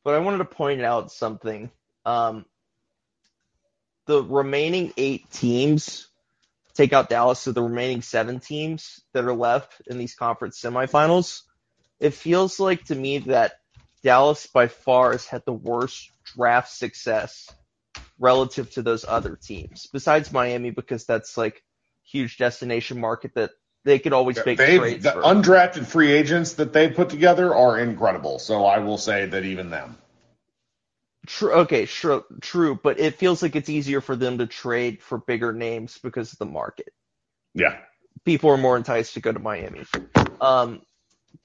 But I wanted to point out something. Um, the remaining eight teams take out Dallas, so the remaining seven teams that are left in these conference semifinals, it feels like to me that Dallas by far has had the worst draft success relative to those other teams, besides Miami, because that's like huge destination market that they could always make trades the for. undrafted free agents that they put together are incredible. So I will say that even them. True. Okay, true, true, but it feels like it's easier for them to trade for bigger names because of the market. Yeah. People are more enticed to go to Miami. Um,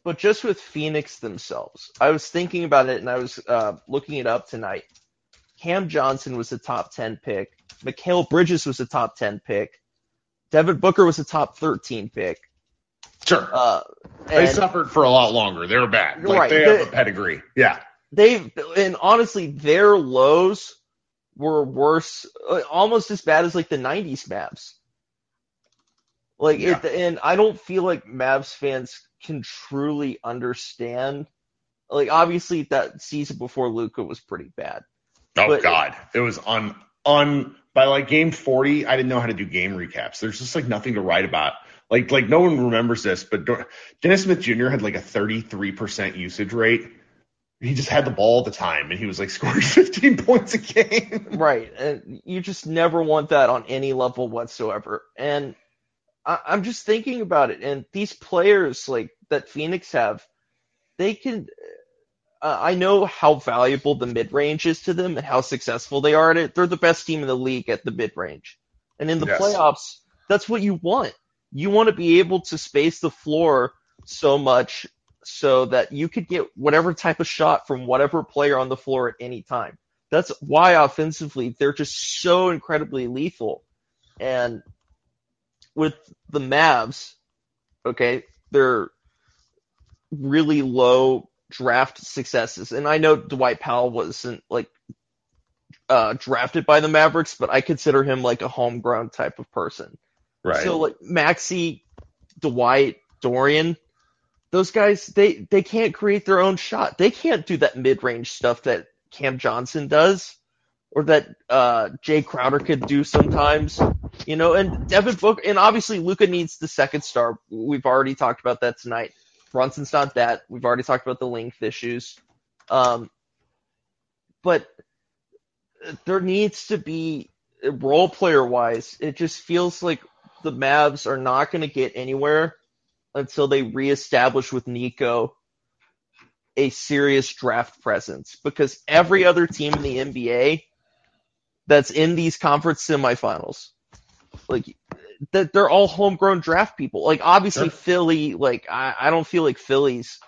but just with Phoenix themselves, I was thinking about it and I was uh, looking it up tonight. Cam Johnson was a top 10 pick. Mikal Bridges was a top 10 pick. Devin Booker was a top 13 pick. Sure. Uh, They suffered for a lot longer. They're bad. Like Right. they have They- a pedigree. Yeah. they've and honestly their lows were worse uh, almost as bad as like the 90s Mavs like Yeah. it, and I don't feel like Mavs fans can truly understand like obviously that season before Luka was pretty bad Oh But- God, it was on on by like game forty. I didn't know how to do game recaps. There's just like nothing to write about. Like like no one remembers this, but Dennis Smith Jr. had like a 33 percent usage rate he just had the ball all the time, and he was like scoring 15 points a game. Right. And you just never want that on any level whatsoever. And I, I'm just thinking about it. And these players like that Phoenix have, they can. Uh, I know how valuable the mid range is to them and how successful they are at it. They're the best team in the league at the mid range. And in the Yes. playoffs, that's what you want. You want to be able to space the floor so much so that you could get whatever type of shot from whatever player on the floor at any time. That's why offensively they're just so incredibly lethal. And with the Mavs, okay, they're really low draft successes. And I know Dwight Powell wasn't like uh drafted by the Mavericks, but I consider him like a homegrown type of person. Right. So like Maxi, Dwight, Dorian, those guys they they can't create their own shot. They can't do that mid-range stuff that Cam Johnson does or that uh Jae Crowder could do sometimes. You know, and Devin Booker and obviously Luka needs the second star. We've already talked about that tonight. Brunson's not that. We've already talked about the length issues. Um but there needs to be role player wise, it just feels like the Mavs are not going to get anywhere until they reestablish with Nico a serious draft presence because every other team in the NBA that's in these conference semifinals, like that they're all homegrown draft people. Like obviously Sure. Philly, like I, I don't feel like Philly's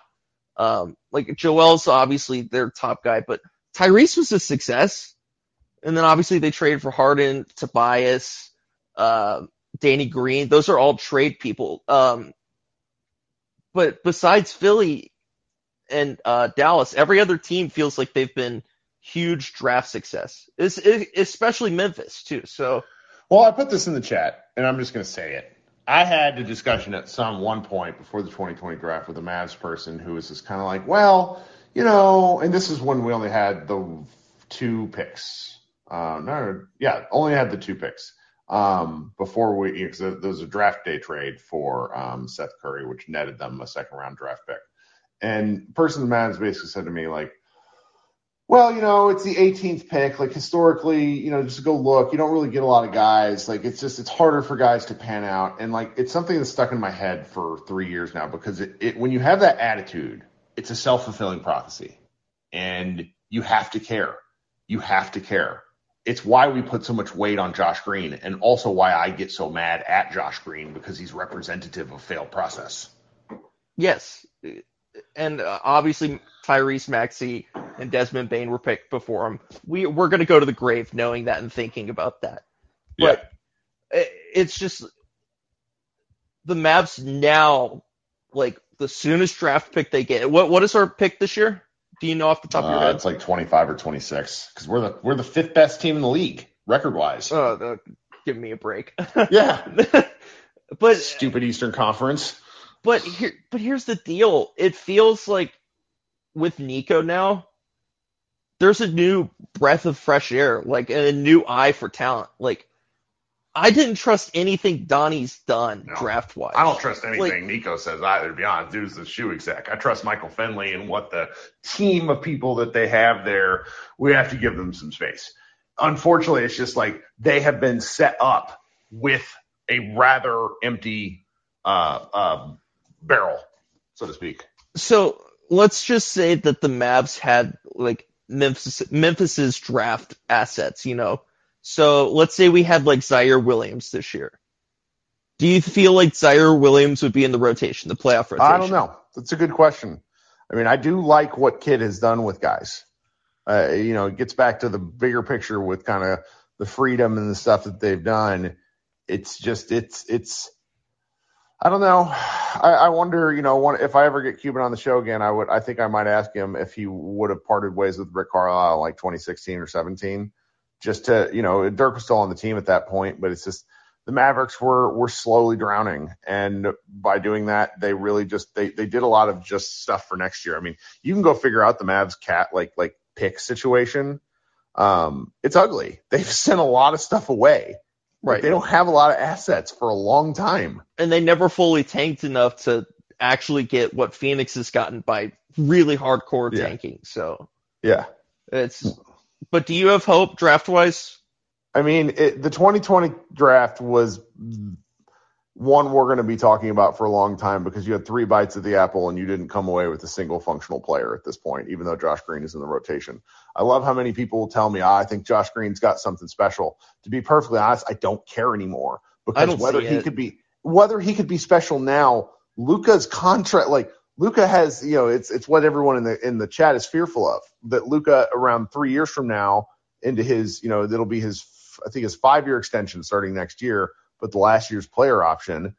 um like Joel's obviously their top guy, but Tyrese was a success. And then obviously they traded for Harden, Tobias, uh, Danny Green. Those are all trade people. Um, but besides Philly and uh, Dallas, every other team feels like they've been huge draft success. It's, it, especially Memphis too. So Well, I put this in the chat, and I'm just going to say it. I had a discussion at some one point before the 2020 draft with a Mavs person who was just kind of like, well, you know, and this is when we only had the two picks. Uh, no, yeah, only had the two picks um, before we, because there was a draft day trade for um, Seth Curry, which netted them a second round draft pick. And person in the Mavs basically said to me, like, well, you know, it's the 18th pick. Like historically, you know, just go look. You don't really get a lot of guys. Like it's just it's harder for guys to pan out. And like it's something that's stuck in my head for three years now because it, it when you have that attitude, it's a self fulfilling prophecy, and you have to care. You have to care. It's why we put so much weight on Josh Green, and also why I get so mad at Josh Green because he's representative of failed process. yes, and uh, obviously Tyrese Maxey and Desmond Bane were picked before him. We we're gonna go to the grave knowing that and thinking about that. But it, it's just the Mavs now, like the soonest draft pick they get. What what is our pick this year? Do you know off the top of your Uh, head? it's like 25 or 26 because we're the we're the fifth best team in the league record wise. Oh, the, give me a break. yeah, but stupid Eastern Conference. But here, but here's the deal. It feels like with Nico now, there's a new breath of fresh air, like a new eye for talent. Like I didn't trust anything Donnie's done draft wise. I don't trust anything Nico says either. To be honest, dude's the shoe exec. I trust Michael Finley and what the team of people that they have there. We have to give them some space. Unfortunately, it's just like they have been set up with a rather empty uh, uh, barrel, so to speak. So let's just say that the Mavs had like Memphis Memphis's draft assets, you know. So let's say we had like Ziaire Williams this year. Do you feel like Ziaire Williams would be in the rotation, the playoff rotation? I don't know. That's a good question. I mean, I do like what Kid has done with guys. Uh, you know, it gets back to the bigger picture with kind of the freedom and the stuff that they've done. It's just, it's, it's, I don't know. I, I wonder, you know, one, if I ever get Cuban on the show again, I would, I think I might ask him if he would have parted ways with Rick Carlisle like 2016 or 17, just to, you know, Dirk was still on the team at that point, but it's just, the Mavericks were were slowly drowning, and by doing that, they really just they they did a lot of just stuff for next year. I mean, you can go figure out the Mavs cat like like pick situation. Um, it's ugly. They've sent a lot of stuff away. Like, Right. they don't have a lot of assets for a long time. and they never fully tanked enough to actually get what Phoenix has gotten by really hardcore Yeah. tanking. So Yeah. it's. But do you have hope draft wise? I mean, it, the 2020 draft was one we're going to be talking about for a long time because you had three bites of the apple and you didn't come away with a single functional player at this point, even though Josh Green is in the rotation. I love how many people will tell me, ah, I think Josh Green's got something special. To be perfectly honest, I don't care anymore because whether he could be whether he could be special now, Luka's contract like Luka has, you know, it's it's what everyone in the in the chat is fearful of that Luka around three years from now into his, you know, that'll be his, I think his five year extension starting next year, but the last year's player option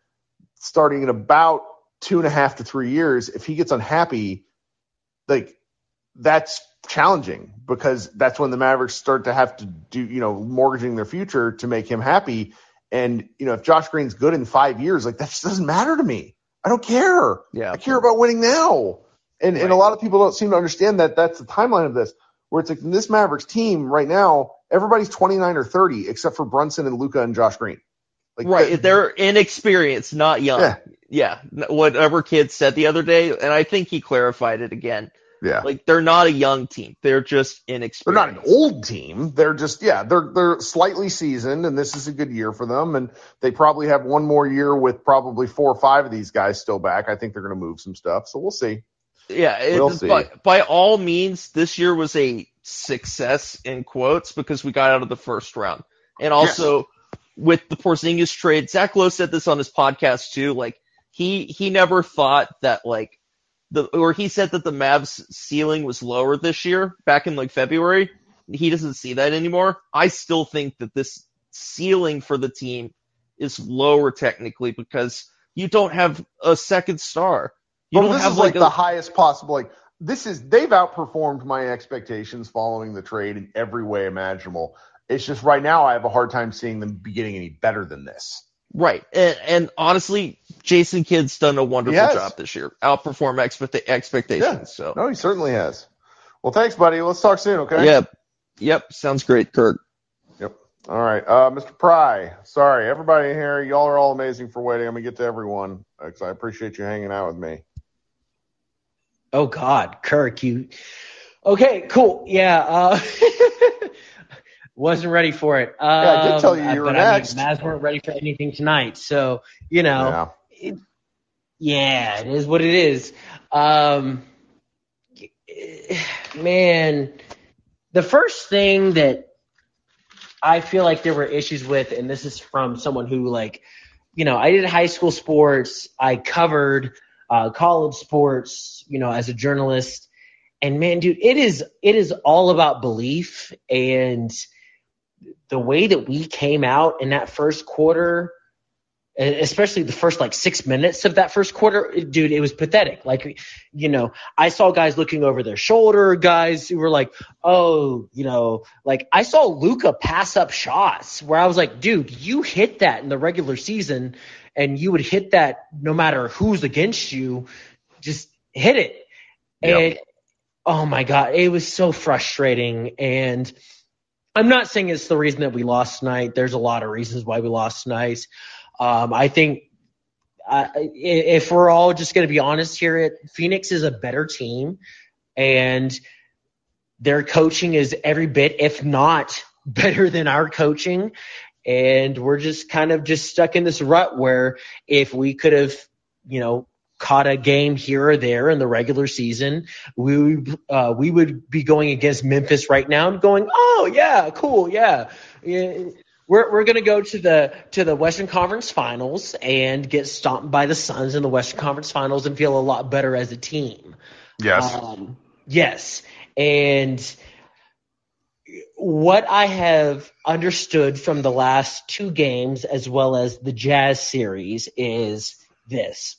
starting in about two and a half to three years. If he gets unhappy, like that's challenging because that's when the Mavericks start to have to do, you know, mortgaging their future to make him happy. And, you know, if Josh Green's good in five years, like that just doesn't matter to me. I don't care. Yeah. I care about winning now. And and a lot of people don't seem to understand that that's the timeline of this, where it's like this Mavericks team right now, everybody's 29 or 30 except for Brunson and Luka and Josh Green. Like right. that- They're inexperienced, not young. Yeah. Yeah. Whatever kid said the other day, and I think he clarified it again. yeah. Like they're not a young team. They're just inexperienced. They're not an old team. They're just yeah, they're they're slightly seasoned, and this is a good year for them. And they probably have one more year with probably four or five of these guys still back. I think they're going to move some stuff, so we'll see. Yeah, it, We'll see. by, by all means, this year was a success in quotes because we got out of the first round, and also with the Porzingis trade, Zach Lowe said this on his podcast too. Like he he never thought that like the or he said that the Mavs ceiling was lower this year back in like February. He doesn't see that anymore. I still think that this ceiling for the team is lower technically because you don't have a second star. You Well, don't this have is like a- the highest possible. Like this is they've outperformed my expectations following the trade in every way imaginable. It's just right now I have a hard time seeing them be getting any better than this. Right. And, and honestly, Jason Kidd's done a wonderful He job this year. Outperform expect- expectations. So No, he certainly has. Well, thanks, buddy. Let's talk soon, okay? Yep. Yep. Sounds great, Kirk. Yep. All right. Uh, Mr. Pry, sorry, everybody in here, y'all are all amazing for waiting. I'm going to get to everyone because I appreciate you hanging out with me. Oh God, Kirk, you. Okay, cool. Yeah, uh, wasn't ready for it. Um, I did tell you you were next. I mean, Mavs weren't ready for anything tonight, so you know, Yeah. it, yeah, it is what it is. Um, man, the first thing that I feel like there were issues with, and this is from someone who like, you know, I did high school sports, I covered uh, college sports, you know, as a journalist, and man, dude, it is it is all about belief and the way that we came out in that first quarter especially the first like six minutes of that first quarter, dude, it was pathetic. Like, you know, I saw guys looking over their shoulder, guys who were like, oh, you know, like I saw Luka pass up shots where I was like, dude, you hit that in the regular season and you would hit that no matter who's against you, just hit it. And oh my God, it was so frustrating. And I'm not saying it's the reason that we lost tonight. There's a lot of reasons why we lost tonight. Um, I think uh, if we're all just going to be honest here, it, Phoenix is a better team, and their coaching is every bit, if not better than our coaching. And we're just kind of just stuck in this rut where if we could have, you know, caught a game here or there in the regular season, we would, uh, we would be going against Memphis right now and going, oh yeah, cool, yeah. yeah. We're we're gonna go to the to the Western Conference Finals and get stomped by the Suns in the Western Conference Finals and feel a lot better as a team. Yes. Um, yes. And what I have understood from the last two games as well as the Jazz series is this.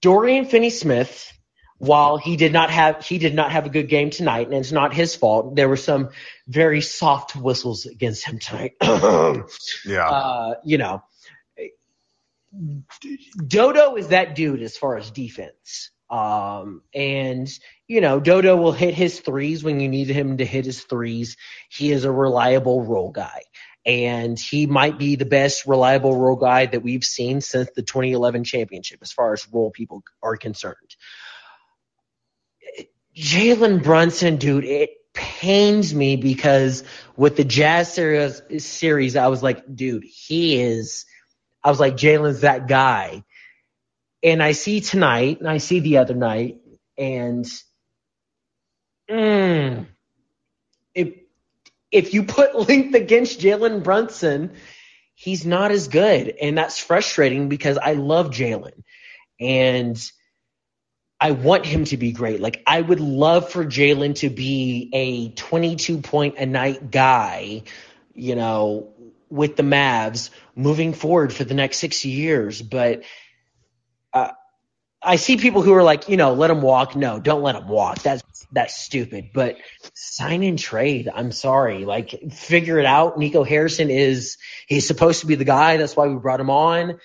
Dorian Finney Smith, while he did not have he did not have a good game tonight, and it's not his fault. There were some very soft whistles against him tonight. Yeah. uh, you know, Dodo is that dude as far as defense. Um, and you know, Dodo will hit his threes when you need him to hit his threes. He is a reliable role guy. And he might be the best reliable role guy that we've seen since the 2011 championship, as far as role people are concerned. Jalen Brunson, dude, it pains me because with the Jazz series, series, I was like, dude, he is. I was like, Jalen's that guy. And I see tonight, and I see the other night, and mm, if if you put length against Jalen Brunson, he's not as good, and that's frustrating because I love Jalen, and I want him to be great. Like I would love for Jalen to be a 22 point a night guy, you know, with the Mavs moving forward for the next six years. But uh, I see people who are like, you know, let him walk. No, don't let him walk. That's that's stupid. But sign and trade. I'm sorry. Like figure it out. Nico Harrison is he's supposed to be the guy. That's why we brought him on.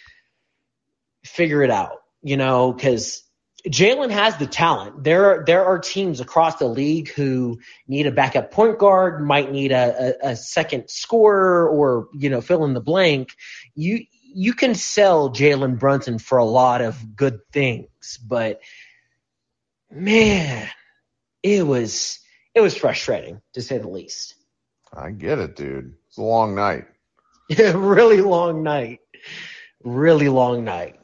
Figure it out. You know, because Jalen has the talent. There are there are teams across the league who need a backup point guard, might need a, a, a second scorer, or you know fill in the blank. You you can sell Jalen Brunson for a lot of good things, but man, it was it was frustrating to say the least. I get it, dude. It's a long night. Yeah, really long night. Really long night.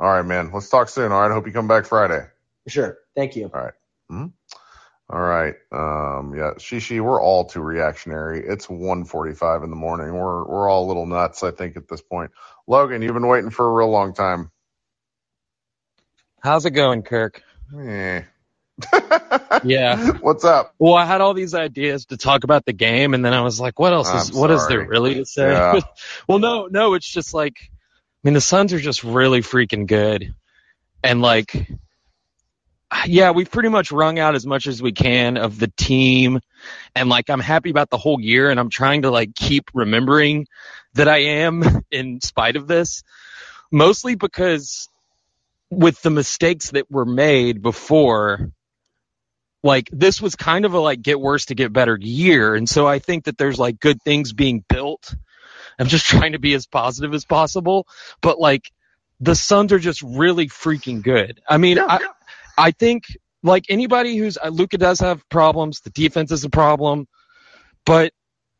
All right, man. Let's talk soon. All right. I hope you come back Friday. Sure. Thank you. All right. Hmm? All right. Um, yeah, Shishi, we're all too reactionary. It's 1:45 in the morning. We're we're all a little nuts, I think, at this point. Logan, you've been waiting for a real long time. How's it going, Kirk? Eh. Yeah. What's up? Well, I had all these ideas to talk about the game, and then I was like, what else is I'm what is there sorry. really to say? Yeah. well, no, no, it's just like, I mean, the Suns are just really freaking good, and like, yeah, we've pretty much wrung out as much as we can of the team, and like, I'm happy about the whole year, and I'm trying to like keep remembering that I am in spite of this, mostly because with the mistakes that were made before like this was kind of a like get worse to get better year. And so i think that there's like good things being built. I'm just trying to be as positive as possible. But like the suns are just really freaking good. I mean i i think like anybody who's uh, luka does have problems the defense is a problem but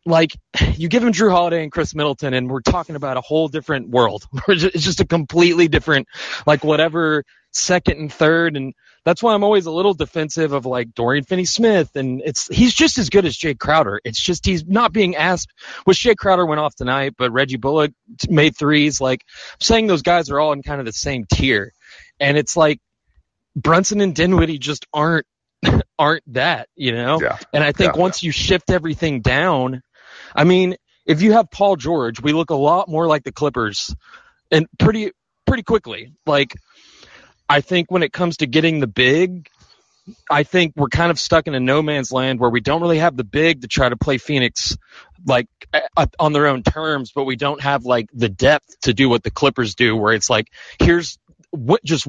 like you give him Jrue Holiday and Khris Middleton, and we're talking about a whole different world. It's just a completely different, like whatever second and third, and that's why I'm always a little defensive of like Dorian Finney-Smith, and it's he's just as good as Jae Crowder. It's just he's not being asked. Which Jae Crowder went off tonight, but Reggie Bullock made threes. Like I'm saying, those guys are all in kind of the same tier, and it's like Brunson and Dinwiddie just aren't aren't that, you know? Yeah. And I think Yeah. once you shift everything down, I mean, if you have Paul George, we look a lot more like the Clippers and pretty pretty quickly. Like I think when it comes to getting the big, I think we're kind of stuck in a no man's land where we don't really have the big to try to play Phoenix like on their own terms, but we don't have like the depth to do what the Clippers do where it's like here's what just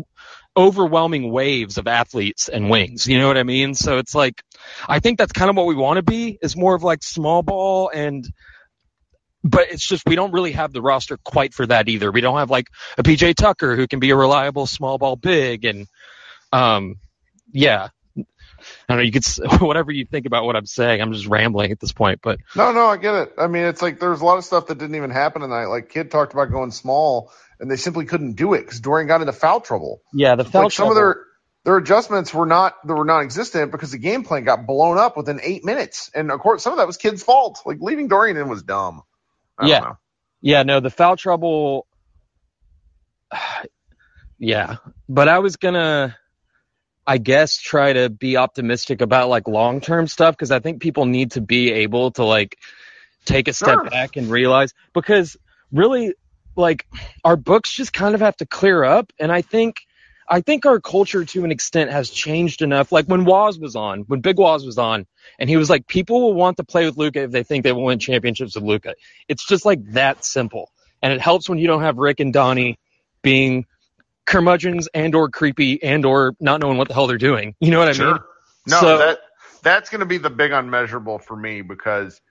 overwhelming waves of athletes and wings. You know what I mean? So it's like, I think that's kind of what we want to be is more of like small ball and, but it's just, we don't really have the roster quite for that either. We don't have like a PJ Tucker who can be a reliable small ball big and, um, yeah. I don't know. You could, whatever you think about what I'm saying, I'm just rambling at this point, but No, no, I get it. I mean, it's like there's a lot of stuff that didn't even happen tonight. Like Kid talked about going small, and they simply couldn't do it because Dorian got into foul trouble. yeah, the foul like some of their their adjustments were not they were non-existent because the game plan got blown up within eight minutes, and of course some of that was Kid's fault. Like leaving Dorian in was dumb. I don't yeah. know. Yeah, no, the foul trouble. Yeah, but I was gonna, I guess, try to be optimistic about like long term stuff because I think people need to be able to like take a step Sure. back and realize because really, like, our books just kind of have to clear up, and I think. I think our culture to an extent has changed enough. Like when Waz was on, when Big Waz was on, and he was like, people will want to play with Luka if they think they will win championships with Luka. It's just like that simple. And it helps when you don't have Rick and Donnie being curmudgeons and or creepy and or not knowing what the hell they're doing. You know what I mean? Sure. No, So- that that's going to be the big unmeasurable for me because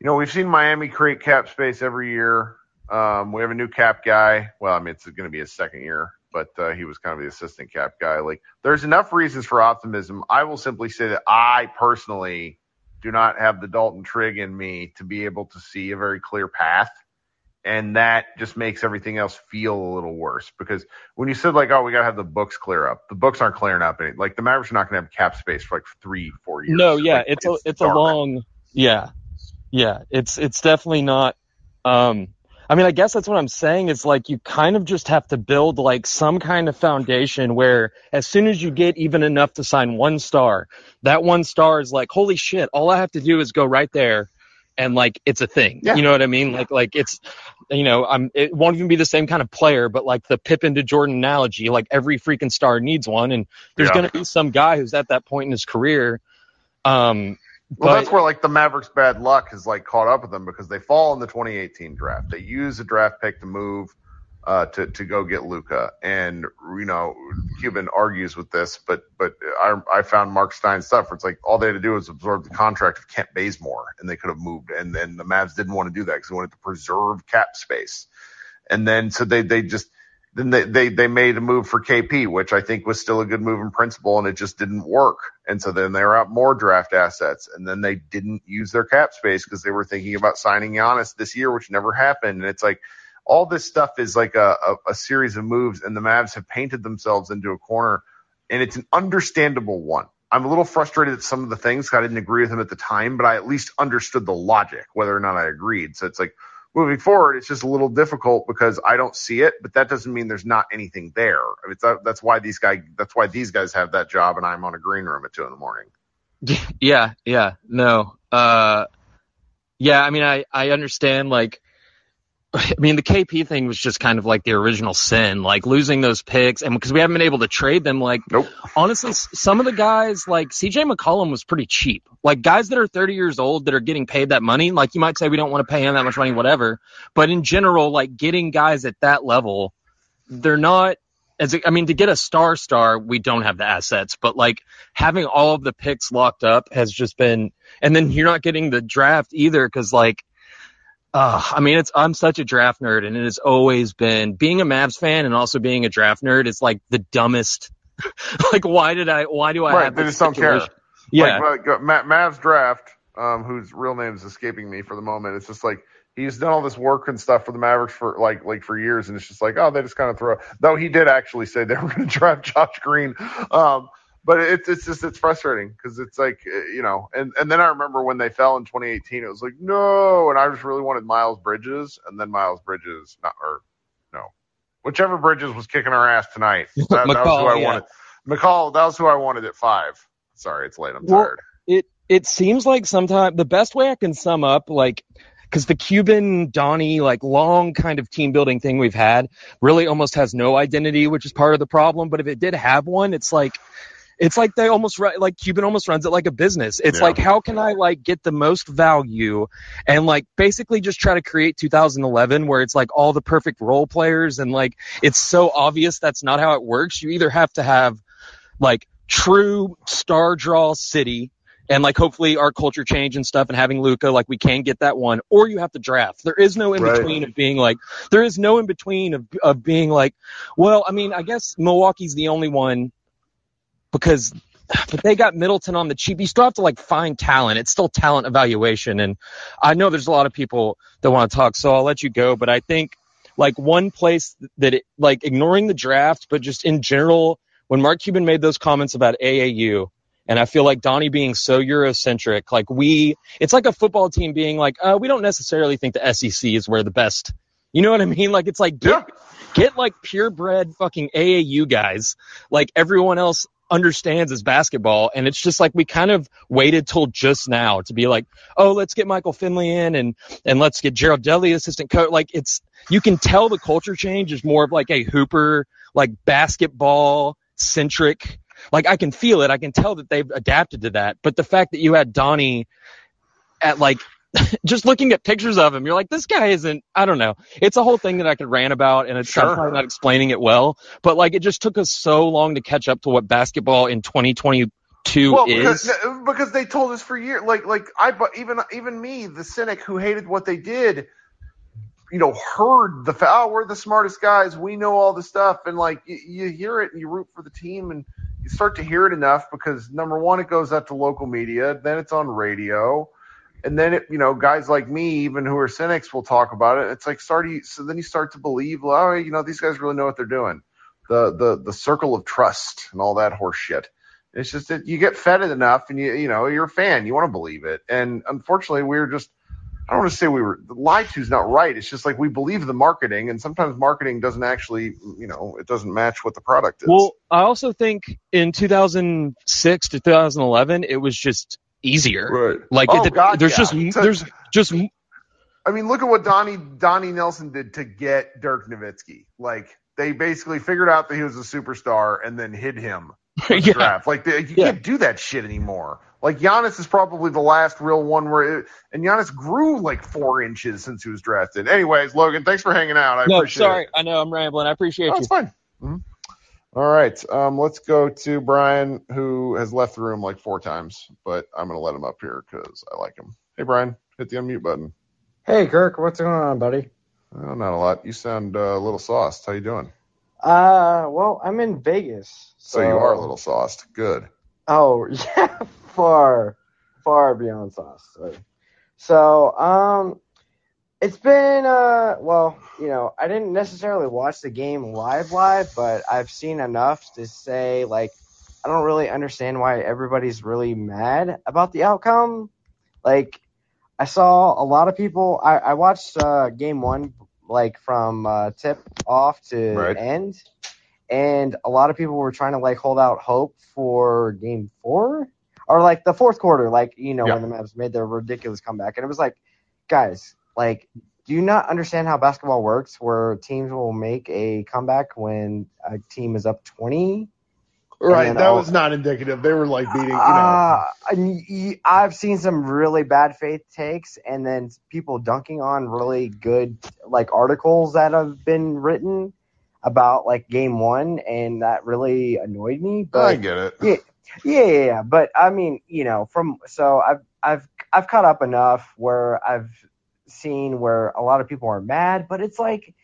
you know, we've seen Miami create cap space every year. Um, we have a new cap guy. Well, I mean, it's going to be his second year, but uh, he was kind of the assistant cap guy. Like, there's enough reasons for optimism. I will simply say that I personally do not have the Dalton Trigg in me to be able to see a very clear path. And that just makes everything else feel a little worse because when you said like, oh, we gotta have the books clear up, the books aren't clearing up. Any, like the Mavericks are not gonna have cap space for like three, four years. No, yeah, Like, it's a it's a long yeah. Yeah, it's it's definitely not um I mean, I guess that's what I'm saying is like you kind of just have to build like some kind of foundation where as soon as you get even enough to sign one star, that one star is like, holy shit, all I have to do is go right there and like it's a thing. You know what I mean? Like like it's you know, I'm it won't even be the same kind of player, but like the Pippen to Jordan analogy, like every freaking star needs one and there's Yeah. gonna be some guy who's at that point in his career. Um Well, but that's where like the Mavericks' bad luck has like caught up with them because they fall in the 2018 draft. They use a draft pick to move uh, to to go get Luka, and you know Cuban argues with this, but but I I found Marc Stein's stuff where it's like all they had to do was absorb the contract of Kent Bazemore, and they could have moved, and then the Mavs didn't want to do that because they wanted to preserve cap space, and then so they they just then they, they they made a move for KP, which I think was still a good move in principle, and it just didn't work. And so then they were out more draft assets, and then they didn't use their cap space because they were thinking about signing Giannis this year, which never happened. And it's like all this stuff is like a, a, a series of moves, and the Mavs have painted themselves into a corner, and it's an understandable one. I'm a little frustrated at some of the things. I didn't agree with them at the time, but I at least understood the logic, whether or not I agreed. So it's like moving forward, it's just a little difficult because I don't see it, but that doesn't mean there's not anything there. I mean, it's, that's why these guys, that's why these guys have that job, and I'm on a green room at two in the morning. Yeah, yeah, no. Uh yeah, I mean I I understand like I mean the KP thing was just kind of like the original sin, like losing those picks and because we haven't been able to trade them like nope. honestly some of the guys like CJ McCollum was pretty cheap. Like guys that are 30 years old that are getting paid that money, like you might say we don't want to pay him that much money whatever, but in general like getting guys at that level they're not as I mean to get a star star we don't have the assets but like having all of the picks locked up has just been and then you're not getting the draft either cuz like uh, I mean it's I'm such a draft nerd and it has always been being a Mavs fan and also being a draft nerd is like the dumbest like why did I why do I right, have they this just don't care. Yeah. Like, like, Ma- Mavs draft, um, whose real name is escaping me for the moment. It's just like he's done all this work and stuff for the Mavericks for like like for years, and it's just like oh, they just kind of throw. Though he did actually say they were going to draft Josh Green, um, but it's it's just it's frustrating because it's like uh, you know, and and then I remember when they fell in 2018, it was like no, and I just really wanted Miles Bridges, and then Miles Bridges not or no, whichever Bridges was kicking our ass tonight. That, that was who I yeah. wanted. Mikal, that was who I wanted at five. Sorry, it's late. I'm Well, tired. it it seems like sometimes the best way I can sum up like because the Cuban Donnie like long kind of team building thing we've had really almost has no identity, which is part of the problem. But if it did have one, it's like it's like they almost run like Cuban almost runs it like a business. It's Yeah. like how can I like get the most value and like basically just try to create 2011 where it's like all the perfect role players and like it's so obvious that's not how it works. You either have to have like true star draw city and like hopefully our culture change and stuff and having Luka like we can get that one or you have to draft. There is no in Right. between of being like there is no in between of of being like well I mean I guess Milwaukee's the only one because but they got Middleton on the cheap. You still have to like find talent. It's still talent evaluation and I know there's a lot of people that want to talk so I'll let you go but I think like one place that it, like ignoring the draft but just in general when Mark Cuban made those comments about AAU and I feel like Donnie being so Eurocentric, like we, it's like a football team being like, uh, we don't necessarily think the SEC is where the best, you know what I mean? Like it's like, get, get like purebred fucking AAU guys, like everyone else understands as basketball. And it's just like, we kind of waited till just now to be like, oh, let's get Michael Finley in and, and let's get Jared Dudley assistant coach. Like it's, you can tell the culture change is more of like a Hooper, like basketball centric. Like I can feel it. I can tell that they've adapted to that. But the fact that you had Donnie at like just looking at pictures of him, you're like, this guy isn't. I don't know. It's a whole thing that I could rant about, and it's Sure. probably not explaining it well. But like, it just took us so long to catch up to what basketball in 2022 two well, is. because, because they told us for years, like like I but even even me, the cynic who hated what they did, you know, heard the oh we're the smartest guys, we know all the stuff, and like you, you hear it and you root for the team and you start to hear it enough because number one, it goes out to local media, then it's on radio. And then it, you know, guys like me, even who are cynics, will talk about it. It's like start. So then you start to believe, well, oh, you know, these guys really know what they're doing. The the the circle of trust and all that horse shit. It's just that you get fed it enough, and you you know you're a fan. You want to believe it, and unfortunately, we were just. I don't want to say we were lied to is not right. It's just like we believe the marketing, and sometimes marketing doesn't actually, you know, it doesn't match what the product is. Well, I also think in 2006 to 2011, it was just easier. Right. Like Oh, it, God, there's yeah. just So- there's just I mean, look at what Donnie Donnie Nelson did to get Dirk Nowitzki. Like they basically figured out that he was a superstar and then hid him for the Yeah. draft. Like they, you can't do that shit anymore. Like Giannis is probably the last real one where, it, and Giannis grew like four inches since he was drafted. Anyways, Logan, thanks for hanging out. I no. appreciate Sorry, it. I know I'm rambling. I appreciate Oh, you. it's fine. Mhm. All right, um, let's go to Brian, who has left the room like four times, but I'm gonna let him up here because I like him. Hey, Brian, hit the unmute button. Hey, Kirk, what's going on, buddy? Oh, not a lot. You sound uh, a little sauced. How you doing? Uh, well, I'm in Vegas. So, you are a little sauced. Good. Oh, yeah, far, far beyond sauce. So, so, um, it's been, uh, well, you know, I didn't necessarily watch the game live, live, but I've seen enough to say, like, I don't really understand why everybody's really mad about the outcome. Like, I saw a lot of people. I, I watched uh, game one, like from uh, tip off to Right. end, and a lot of people were trying to like hold out hope for game four or like the fourth quarter, like you know Yeah. when the Mavs made their ridiculous comeback, and it was like, guys, like, do you not understand how basketball works? Where teams will make a comeback when a team is up twenty. Right. And That all- was not indicative. They were like beating, you know. uh, and y- y- I've seen some really bad faith takes, and then people dunking on really good like articles that have been written about like game one, and that really annoyed me. But I get it. yeah, yeah, yeah, yeah. But I mean, you know, from so I've I've I've caught up enough where I've seen where a lot of people are mad, but it's like,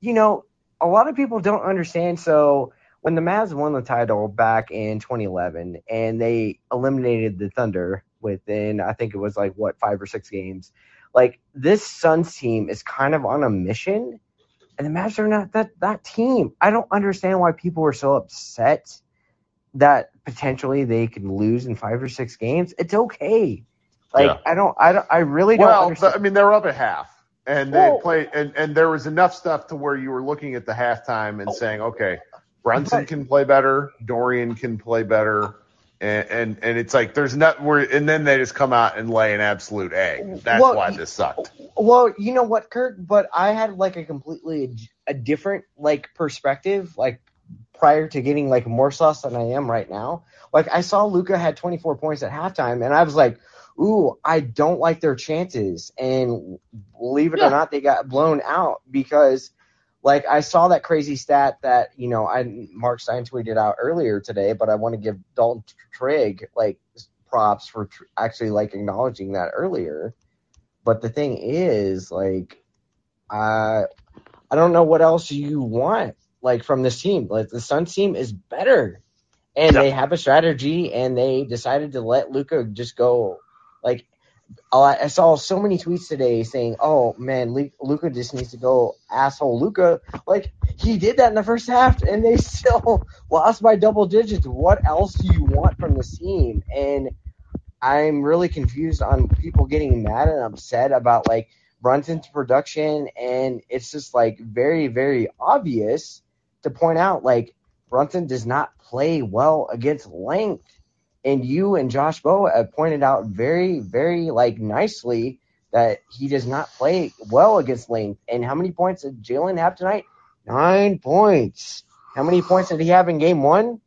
you know, a lot of people don't understand. So when the Mavs won the title back in 2011 and they eliminated the Thunder within, I think it was like what five or six games, like this Suns team is kind of on a mission, and the Mavs are not that that team. I don't understand why people are so upset that potentially they can lose in five or six games. It's okay. Like Yeah. I don't, I don't, I really don't well, understand. I mean, they're up at half, and they Well- played, and, and there was enough stuff to where you were looking at the halftime and oh. saying, okay, Brunson can play better, Dorian can play better, and and, and it's like there's not where, and then they just come out and lay an absolute egg. That's Well, why this sucked. Well, you know what, Kirk? But I had like a completely a different like perspective, like prior to getting like more sauce than I am right now. Like I saw Luka had 24 points at halftime, and I was like, "Ooh, I don't like their chances." And believe it or not, they got blown out because, like, I saw that crazy stat that you know I Marc Stein tweeted out earlier today, but I want to give Dalton Trigg like props for tr- actually like acknowledging that earlier. But the thing is, like, I I don't know what else you want like from this team. Like the Suns team is better, and they have a strategy, and they decided to let Luka just go. Like I saw so many tweets today saying, "Oh man, Luka just needs to go asshole Luka." Like he did that in the first half, and they still lost by double digits. What else do you want from this team? And I'm really confused on people getting mad and upset about like Brunson's production, and it's just like very, very obvious to point out like Brunson does not play well against length, and you and Josh have pointed out very, very like nicely that he does not play well against length. And how many points did Jalen have tonight? Nine points. How many points did he have in game one?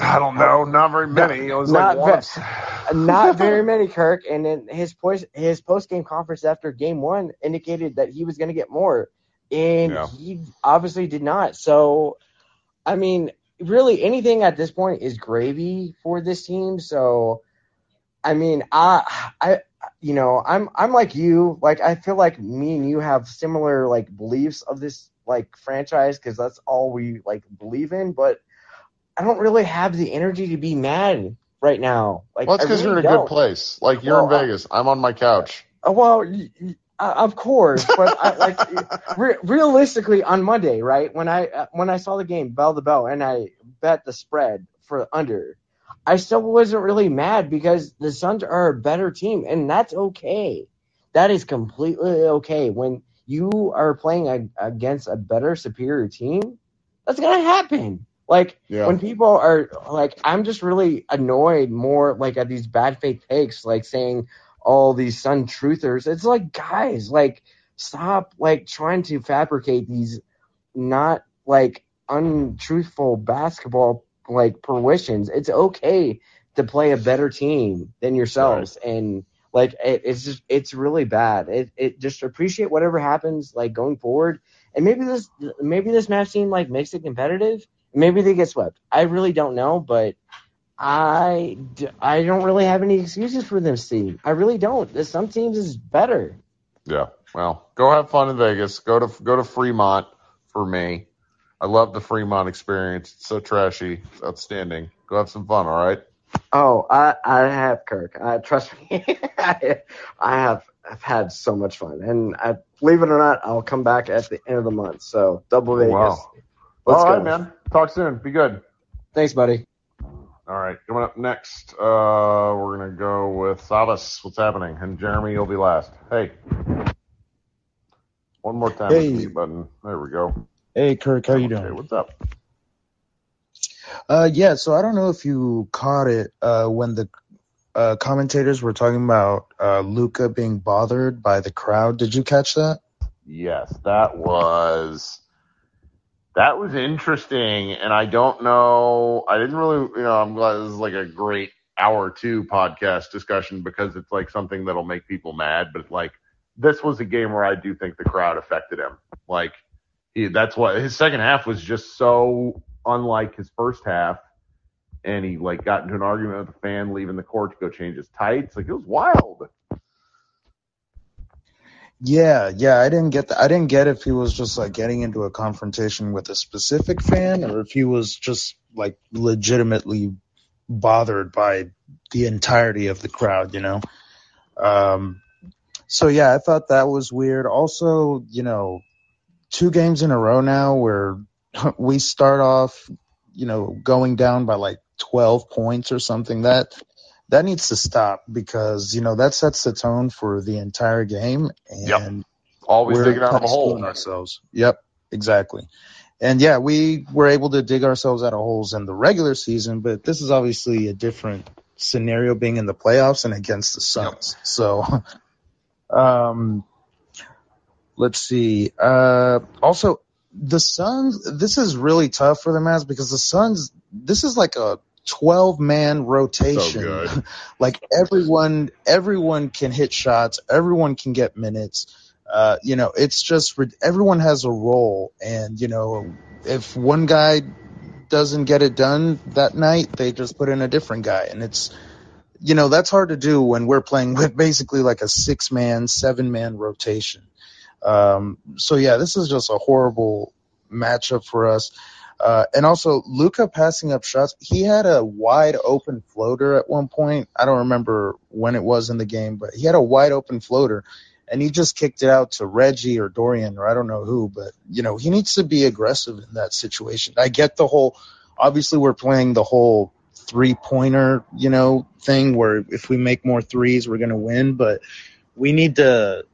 I don't know, not very many. It was not like ve- not very many, Kirk. And then his post his post game conference after game one indicated that he was going to get more, and Yeah. he obviously did not. So, I mean, really anything at this point is gravy for this team. So, I mean, I, I, you know, I'm, I'm like you. Like, I feel like me and you have similar like beliefs of this like franchise because that's all we like believe in. But I don't really have the energy to be mad right now. Like, Well, it's because really you're in a don't. good place. Like you're Well, in Vegas. I'm on my couch. Well, uh, of course, but I, like re- realistically, on Monday, right when I uh, when I saw the game bell to bell and I bet the spread for under, I still wasn't really mad because the Suns are a better team, and that's okay. That is completely okay when you are playing a, against a better, superior team. That's gonna happen. Like Yeah. when people are like, I'm just really annoyed more like at these bad faith takes, like saying all these Sun truthers. It's like, guys, like stop like trying to fabricate these not like untruthful basketball like fruitions. It's okay to play a better team than yourselves, and like it, it's just it's really bad. It it just appreciate whatever happens like going forward, and maybe this maybe this match team like makes it competitive. Maybe they get swept. I really don't know, but I, d- I don't really have any excuses for this Steve. I really don't. Some teams is better. Yeah. Well, go have fun in Vegas. Go to go to Fremont for me. I love the Fremont experience. It's so trashy. It's outstanding. Go have some fun. All right. Oh, I I have Kirk. Uh, trust me, I, I have I've had so much fun, and I, believe it or not, I'll come back at the end of the month. So double Vegas. Wow. Let's All go, right, man. Talk soon. Be good. Thanks, buddy. All right. Coming up next, uh, we're gonna go with Savas. What's happening? And Jeremy, you'll be last. Hey. One more time. Hey. Mute button. There we go. Hey, Kirk, how you Okay. doing? What's up? Uh, yeah, so I don't know if you caught it uh, when the uh, commentators were talking about uh, Luka being bothered by the crowd. Did you catch that? Yes, that was that was interesting, and I don't know. I didn't really, you know, I'm glad this is like a great hour two podcast discussion because it's like something that'll make people mad. But like this was a game where I do think the crowd affected him. Like he, that's what his second half was just so unlike his first half. And he like got into an argument with a fan leaving the court to go change his tights. Like it was wild. Yeah, yeah, I didn't get that. I didn't get if he was just like getting into a confrontation with a specific fan or if he was just like legitimately bothered by the entirety of the crowd, you know? Um, so yeah, I thought that was weird. Also, you know, two games in a row now where we start off, you know, going down by like 12 points or something. That that needs to stop because you know that sets the tone for the entire game, and Always we're digging out of a hole. ourselves. Yep, exactly. And yeah, we were able to dig ourselves out of holes in the regular season, but this is obviously a different scenario being in the playoffs and against the Suns. So, um, let's see. Uh, also, the Suns. This is really tough for the Mavs because the Suns. This is like a 12 man rotation. good. like everyone, everyone can hit shots. Everyone can get minutes. Uh, you know, it's just everyone has a role, and you know, if one guy doesn't get it done that night, they just put in a different guy, and it's you know that's hard to do when we're playing with basically like a six man, seven man rotation. Um, so yeah, this is just a horrible matchup for us. Uh, and also Luka passing up shots. He had a wide open floater at one point. I don't remember when it was in the game, but he had a wide open floater and he just kicked it out to Reggie or Dorian or I don't know who, but you know, he needs to be aggressive in that situation. I get the whole, obviously we're playing the whole three pointer, you know, thing where if we make more threes, we're going to win, but we need to,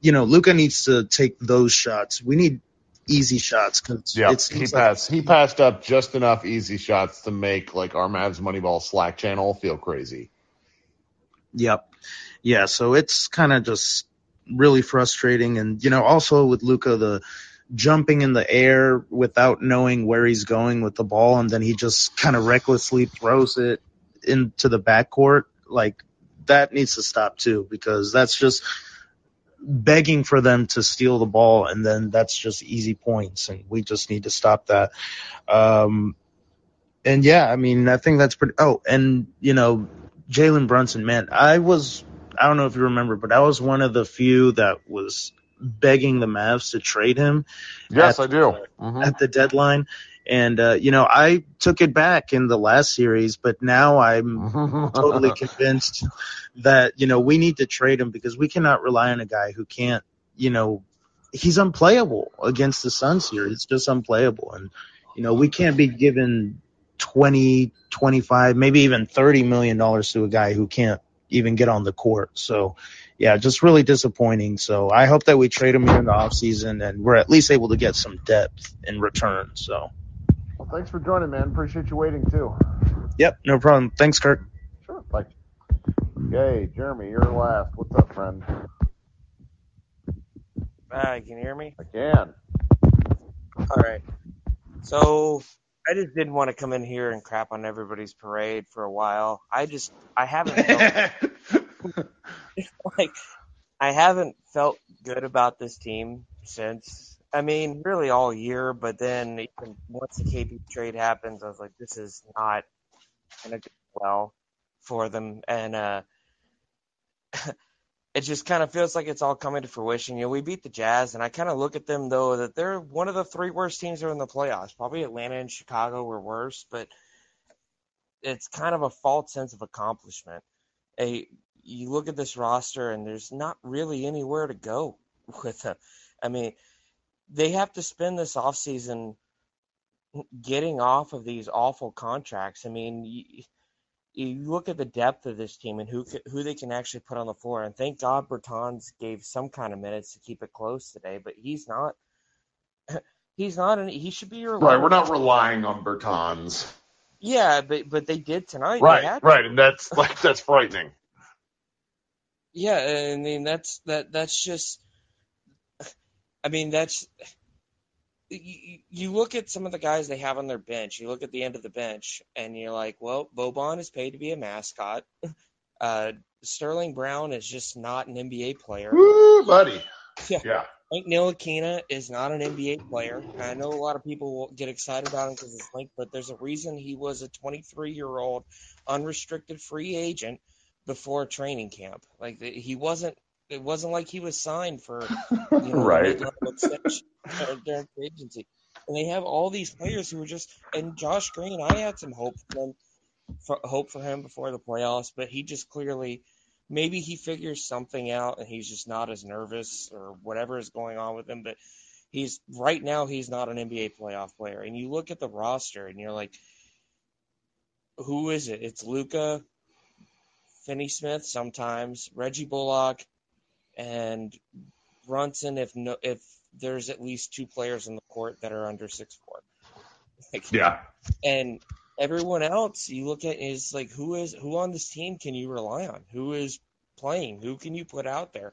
you know, Luka needs to take those shots. We need easy shots because Yeah, he like passed. He passed up just enough easy shots to make like our Mavs Moneyball Slack channel feel crazy. Yep. Yeah, so it's kind of just really frustrating. And, you know, also with Luka, the jumping in the air without knowing where he's going with the ball, and then he just kind of recklessly throws it into the backcourt. Like, that needs to stop too, because that's just begging for them to steal the ball, and then that's just easy points, and we just need to stop that. Um, and yeah, I mean, I think that's pretty. Oh, and you know, Jalen Brunson, man, I was. I don't know if you remember, but I was one of the few that was begging the Mavs to trade him. Yes, I do. Mhm. At the deadline. And, uh, you know, I took it back in the last series, but now I'm totally convinced that, you know, we need to trade him because we cannot rely on a guy who can't, you know, he's unplayable against the Suns here. It's just unplayable. And, you know, we can't be given 20, 25, maybe even 30 million dollars to a guy who can't even get on the court. So, yeah, just really disappointing. So I hope that we trade him here in the offseason and we're at least able to get some depth in return. So, Well, thanks for joining, man. Appreciate you waiting too. yep, no problem. Thanks, Kirk. Sure. Bye. Okay, Jeremy, you're last. What's up, friend? Hi, can you hear me? I can. All right. So I just didn't want to come in here and crap on everybody's parade for a while. I just I haven't felt, like I haven't felt good about this team since I mean really all year, but then even once the KP trade happens, I was like, this is not gonna go well for them, and uh it just kind of feels like it's all coming to fruition. You know, we beat the Jazz, and I kind of look at them though that they're one of the three worst teams that are in the playoffs. Probably Atlanta and Chicago were worse, but it's kind of a false sense of accomplishment. A you look at this roster, and there's not really anywhere to go with them. I mean, they have to spend this offseason getting off of these awful contracts. I mean, you, you look at the depth of this team and who who they can actually put on the floor. And thank God Bertans gave some kind of minutes to keep it close today, but he's not. He's not. An, he should be your Right, we're not relying on Bertans. Yeah, but but they did tonight. Right, right, and that's like that's frightening. Yeah, I mean that's that that's just. I mean that's. You, you look at some of the guys they have on their bench. You look at the end of the bench, and you're like, well, Boban is paid to be a mascot. Uh, Sterling Brown is just not an NBA player. Woo, buddy. Yeah. Yeah. Link Ntilikina is not an NBA player. I know a lot of people will get excited about him because it's Link, but there's a reason he was a 23 year old unrestricted free agent before training camp. Like he wasn't. It wasn't like he was signed for you know, Right. mid-level extension or during agency. And they have all these players who are just. And Josh Green, I had some hope for him, for, hope for him before the playoffs, but he just clearly maybe he figures something out and he's just not as nervous or whatever is going on with him. But he's right now he's not an NBA playoff player. And you look at the roster and you're like, who is it? It's Luka, Finney Smith sometimes, Reggie Bullock, and Brunson. If no, if there's at least two players in the court that are under six four. Like, Yeah. and everyone else you look at is like who is who on this team can you rely on who is playing who can you put out there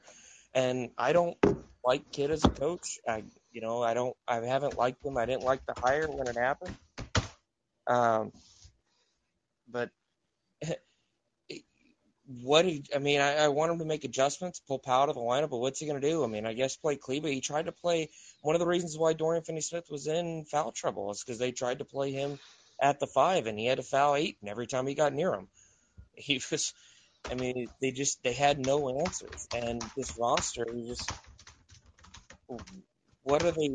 and i don't like Kidd as a coach i you know i don't i haven't liked him i didn't like the hire when it happened um but what he, I mean, I, I want him to make adjustments, pull Powell out of the lineup, but what's he going to do? I mean, I guess play Kleber. He tried to play. One of the reasons why Dorian Finney-Smith was in foul trouble is because they tried to play him at the five, and he had to foul eight, and every time he got near him, he was. I mean, they just they had no answers, and this roster is just. What do they?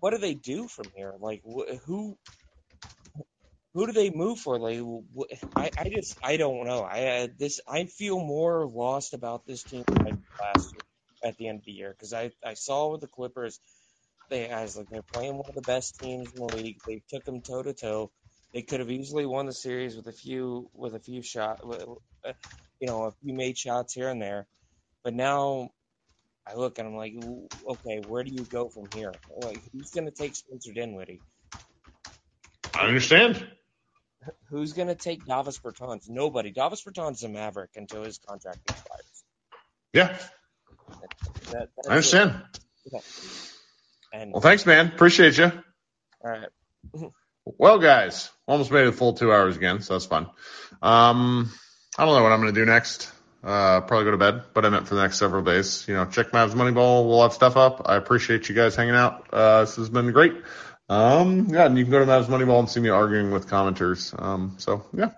What do they do from here? Like, wh- who? Who do they move for? Like, I, I just, I don't know. I uh, this, I feel more lost about this team last year at the end of the year because I, I saw with the Clippers, they, I was like, they're playing one of the best teams in the league. They took them toe to toe. They could have easily won the series with a few, with a few shot, you know, a few made shots here and there. But now I look and I'm like, okay, where do you go from here? Like, who's going to take Spencer Dinwiddie? I understand. Who's going to take Davis Bertans? Nobody. Davis Bertans is a maverick until his contract expires. Yeah. That, I understand. Yeah. And Well, thanks, man. Appreciate you. all right. Well, guys, almost made it full two hours again, so that's fun. Um, I don't know what I'm going to do next. Uh, probably go to bed, but I meant for the next several days. You know, check Mavs Moneyball. We'll have stuff up. I appreciate you guys hanging out. Uh, this has been great. Um, yeah, and you can go to Mavs Moneyball and see me arguing with commenters. Um, so yeah,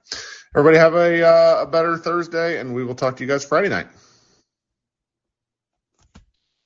everybody have a uh, a better Thursday, and we will talk to you guys Friday night.